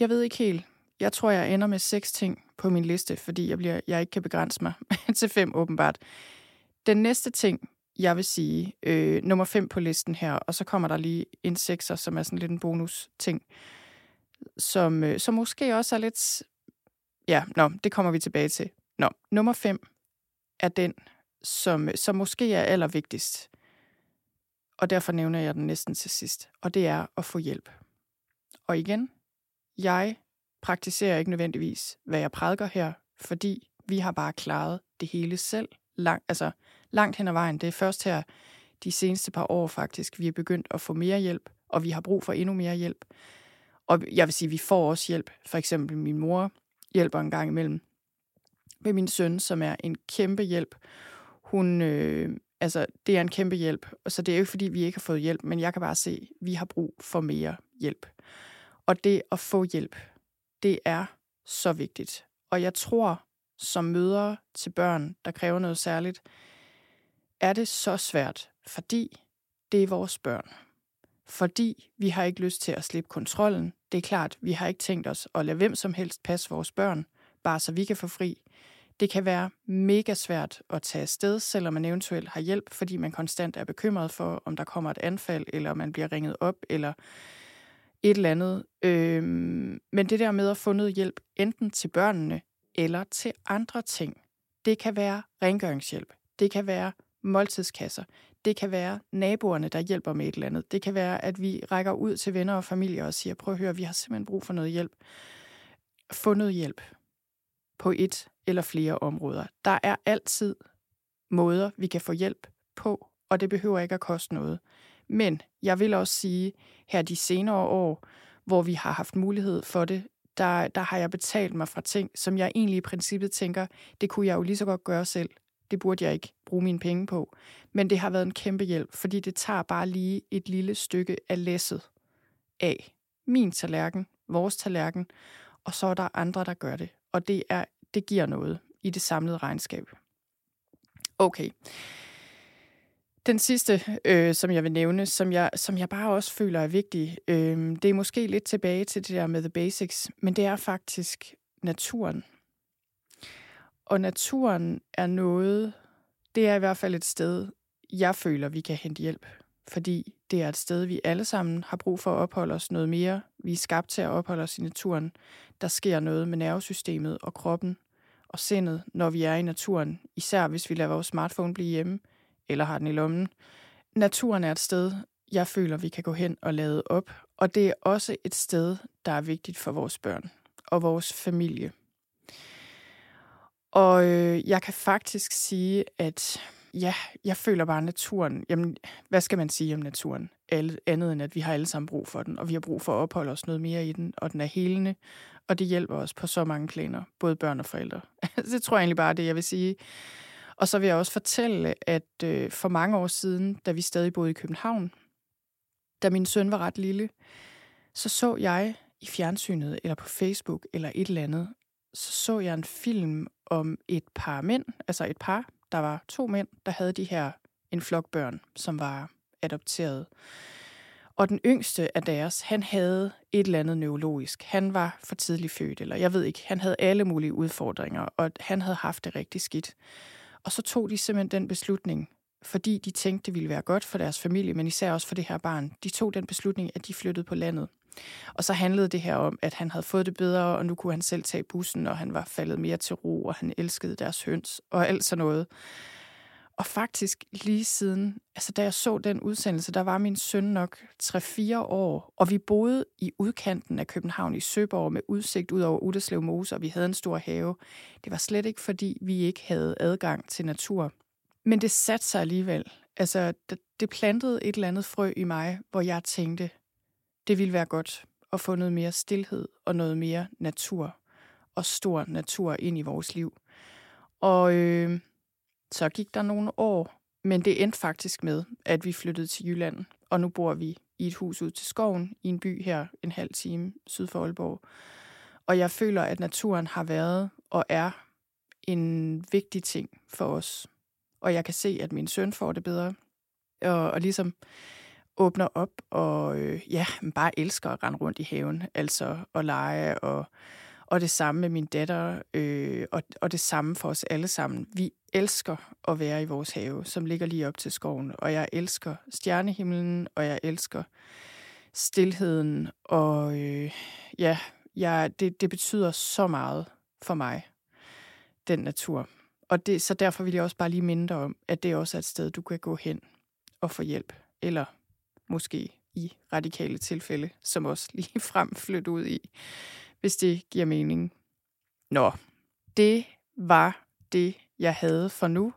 jeg ved ikke helt. Jeg tror, jeg ender med seks ting på min liste, fordi jeg, bliver, jeg ikke kan begrænse mig til fem åbenbart. Den næste ting, jeg vil sige, øh, nummer fem på listen her, og så kommer der lige en sekser, som er sådan lidt en bonus ting, som, øh, som måske også er lidt... Ja, nå, det kommer vi tilbage til. Nå, nummer fem er den, som, som måske er allervigtigst. Og derfor nævner jeg den næsten til sidst. Og det er at få hjælp. Og igen, jeg praktiserer ikke nødvendigvis, hvad jeg prædiker her, fordi vi har bare klaret det hele selv. Lang, altså langt hen ad vejen. Det er først her de seneste par år faktisk, vi er begyndt at få mere hjælp, og vi har brug for endnu mere hjælp. Og jeg vil sige, vi får også hjælp. For eksempel min mor hjælper en gang imellem med min søn, som er en kæmpe hjælp. Hun, øh, altså, det er en kæmpe hjælp. Så det er jo ikke, fordi vi ikke har fået hjælp, men jeg kan bare se, at vi har brug for mere hjælp. Og det at få hjælp, det er så vigtigt. Og jeg tror, som mødre til børn, der kræver noget særligt, er det så svært, fordi det er vores børn. Fordi vi har ikke lyst til at slippe kontrollen. Det er klart, vi har ikke tænkt os at lade hvem som helst passe vores børn, bare så vi kan få fri. Det kan være mega svært at tage afsted, selvom man eventuelt har hjælp, fordi man konstant er bekymret for, om der kommer et anfald, eller man bliver ringet op, eller et eller andet. Øhm, men det der med at få noget hjælp, enten til børnene eller til andre ting, det kan være rengøringshjælp, det kan være måltidskasser, det kan være naboerne, der hjælper med et eller andet. Det kan være, at vi rækker ud til venner og familie og siger, prøv at høre, vi har simpelthen brug for noget hjælp. Få noget hjælp på et eller flere områder. Der er altid måder, vi kan få hjælp på, og det behøver ikke at koste noget. Men jeg vil også sige, her de senere år, hvor vi har haft mulighed for det, der, der har jeg betalt mig fra ting, som jeg egentlig i princippet tænker, det kunne jeg jo lige så godt gøre selv. Det burde jeg ikke bruge mine penge på. Men det har været en kæmpe hjælp, fordi det tager bare lige et lille stykke af læsset af min tallerken, vores tallerken, og så er der andre, der gør det. Og det, er, det giver noget i det samlede regnskab. Okay. Den sidste, øh, som jeg vil nævne, som jeg, som jeg bare også føler er vigtig, øh, det er måske lidt tilbage til det der med the basics, men det er faktisk naturen. Og naturen er noget, det er i hvert fald et sted, jeg føler, vi kan hente hjælp. Fordi det er et sted, vi alle sammen har brug for at opholde os noget mere. Vi er skabt til at opholde os i naturen. Der sker noget med nervesystemet og kroppen og sindet, når vi er i naturen. Især hvis vi lader vores smartphone blive hjemme eller har den i lommen. Naturen er et sted, jeg føler, vi kan gå hen og lade op. Og det er også et sted, der er vigtigt for vores børn og vores familie. Og øh, jeg kan faktisk sige, at ja, jeg føler bare naturen. Jamen, hvad skal man sige om naturen? Alle, andet end, at vi har alle sammen brug for den, og vi har brug for at opholde os noget mere i den, og den er helende, og det hjælper os på så mange planer, både børn og forældre. det tror jeg egentlig bare, det jeg vil sige. Og så vil jeg også fortælle, at øh, for mange år siden, da vi stadig boede i København, da min søn var ret lille, så så jeg i fjernsynet, eller på Facebook, eller et eller andet, så så jeg en film om et par mænd, altså et par, der var to mænd, der havde de her en flok børn, som var adopteret. Og den yngste af deres, han havde et eller andet neurologisk. Han var for tidligt født, eller jeg ved ikke, han havde alle mulige udfordringer, og han havde haft det rigtig skidt. Og så tog de simpelthen den beslutning, fordi de tænkte, det ville være godt for deres familie, men især også for det her barn. De tog den beslutning, at de flyttede på landet. Og så handlede det her om, at han havde fået det bedre, og nu kunne han selv tage bussen, og han var faldet mere til ro, og han elskede deres høns, og alt sådan noget. Og faktisk lige siden, altså da jeg så den udsendelse, der var min søn nok 3-4 år, og vi boede i udkanten af København i Søborg med udsigt ud over Udderslev Mose, og vi havde en stor have. Det var slet ikke, fordi vi ikke havde adgang til natur. Men det satte sig alligevel. Altså, det plantede et eller andet frø i mig, hvor jeg tænkte, det ville være godt at få noget mere stillhed og noget mere natur og stor natur ind i vores liv. Og øh, så gik der nogle år, men det endte faktisk med, at vi flyttede til Jylland, og nu bor vi i et hus ud til skoven i en by her en halv time syd for Aalborg. Og jeg føler, at naturen har været og er en vigtig ting for os. Og jeg kan se, at min søn får det bedre. Og, og ligesom åbner op og øh, ja, bare elsker at rende rundt i haven. Altså at lege og og det samme med min datter, øh, og, og det samme for os alle sammen. Vi elsker at være i vores have, som ligger lige op til skoven. Og jeg elsker stjernehimlen, og jeg elsker stillheden. Og øh, ja, jeg, det, det betyder så meget for mig, den natur. Og det, så derfor vil jeg også bare lige minde dig om, at det også er et sted, du kan gå hen og få hjælp. Eller måske i radikale tilfælde, som også lige frem flytte ud i hvis det giver mening. Nå, det var det, jeg havde for nu.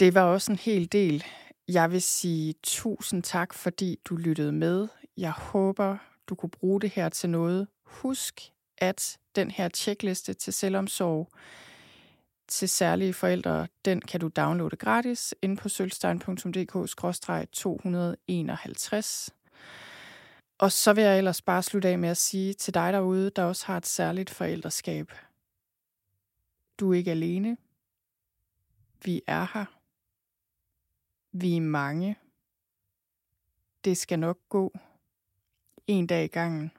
Det var også en hel del. Jeg vil sige tusind tak, fordi du lyttede med. Jeg håber, du kunne bruge det her til noget. Husk, at den her tjekliste til selvomsorg til særlige forældre, den kan du downloade gratis inde på sølvstein.dk-251. Og så vil jeg ellers bare slutte af med at sige til dig derude, der også har et særligt forældreskab. Du er ikke alene. Vi er her. Vi er mange. Det skal nok gå. En dag i gangen.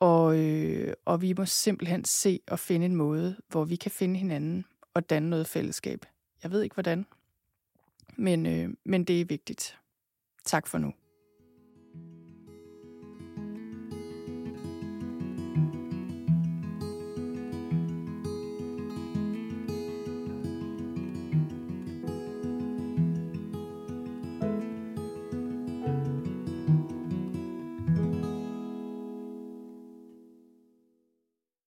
Og, øh, og vi må simpelthen se og finde en måde, hvor vi kan finde hinanden og danne noget fællesskab. Jeg ved ikke hvordan, men, øh, men det er vigtigt. Tak for nu.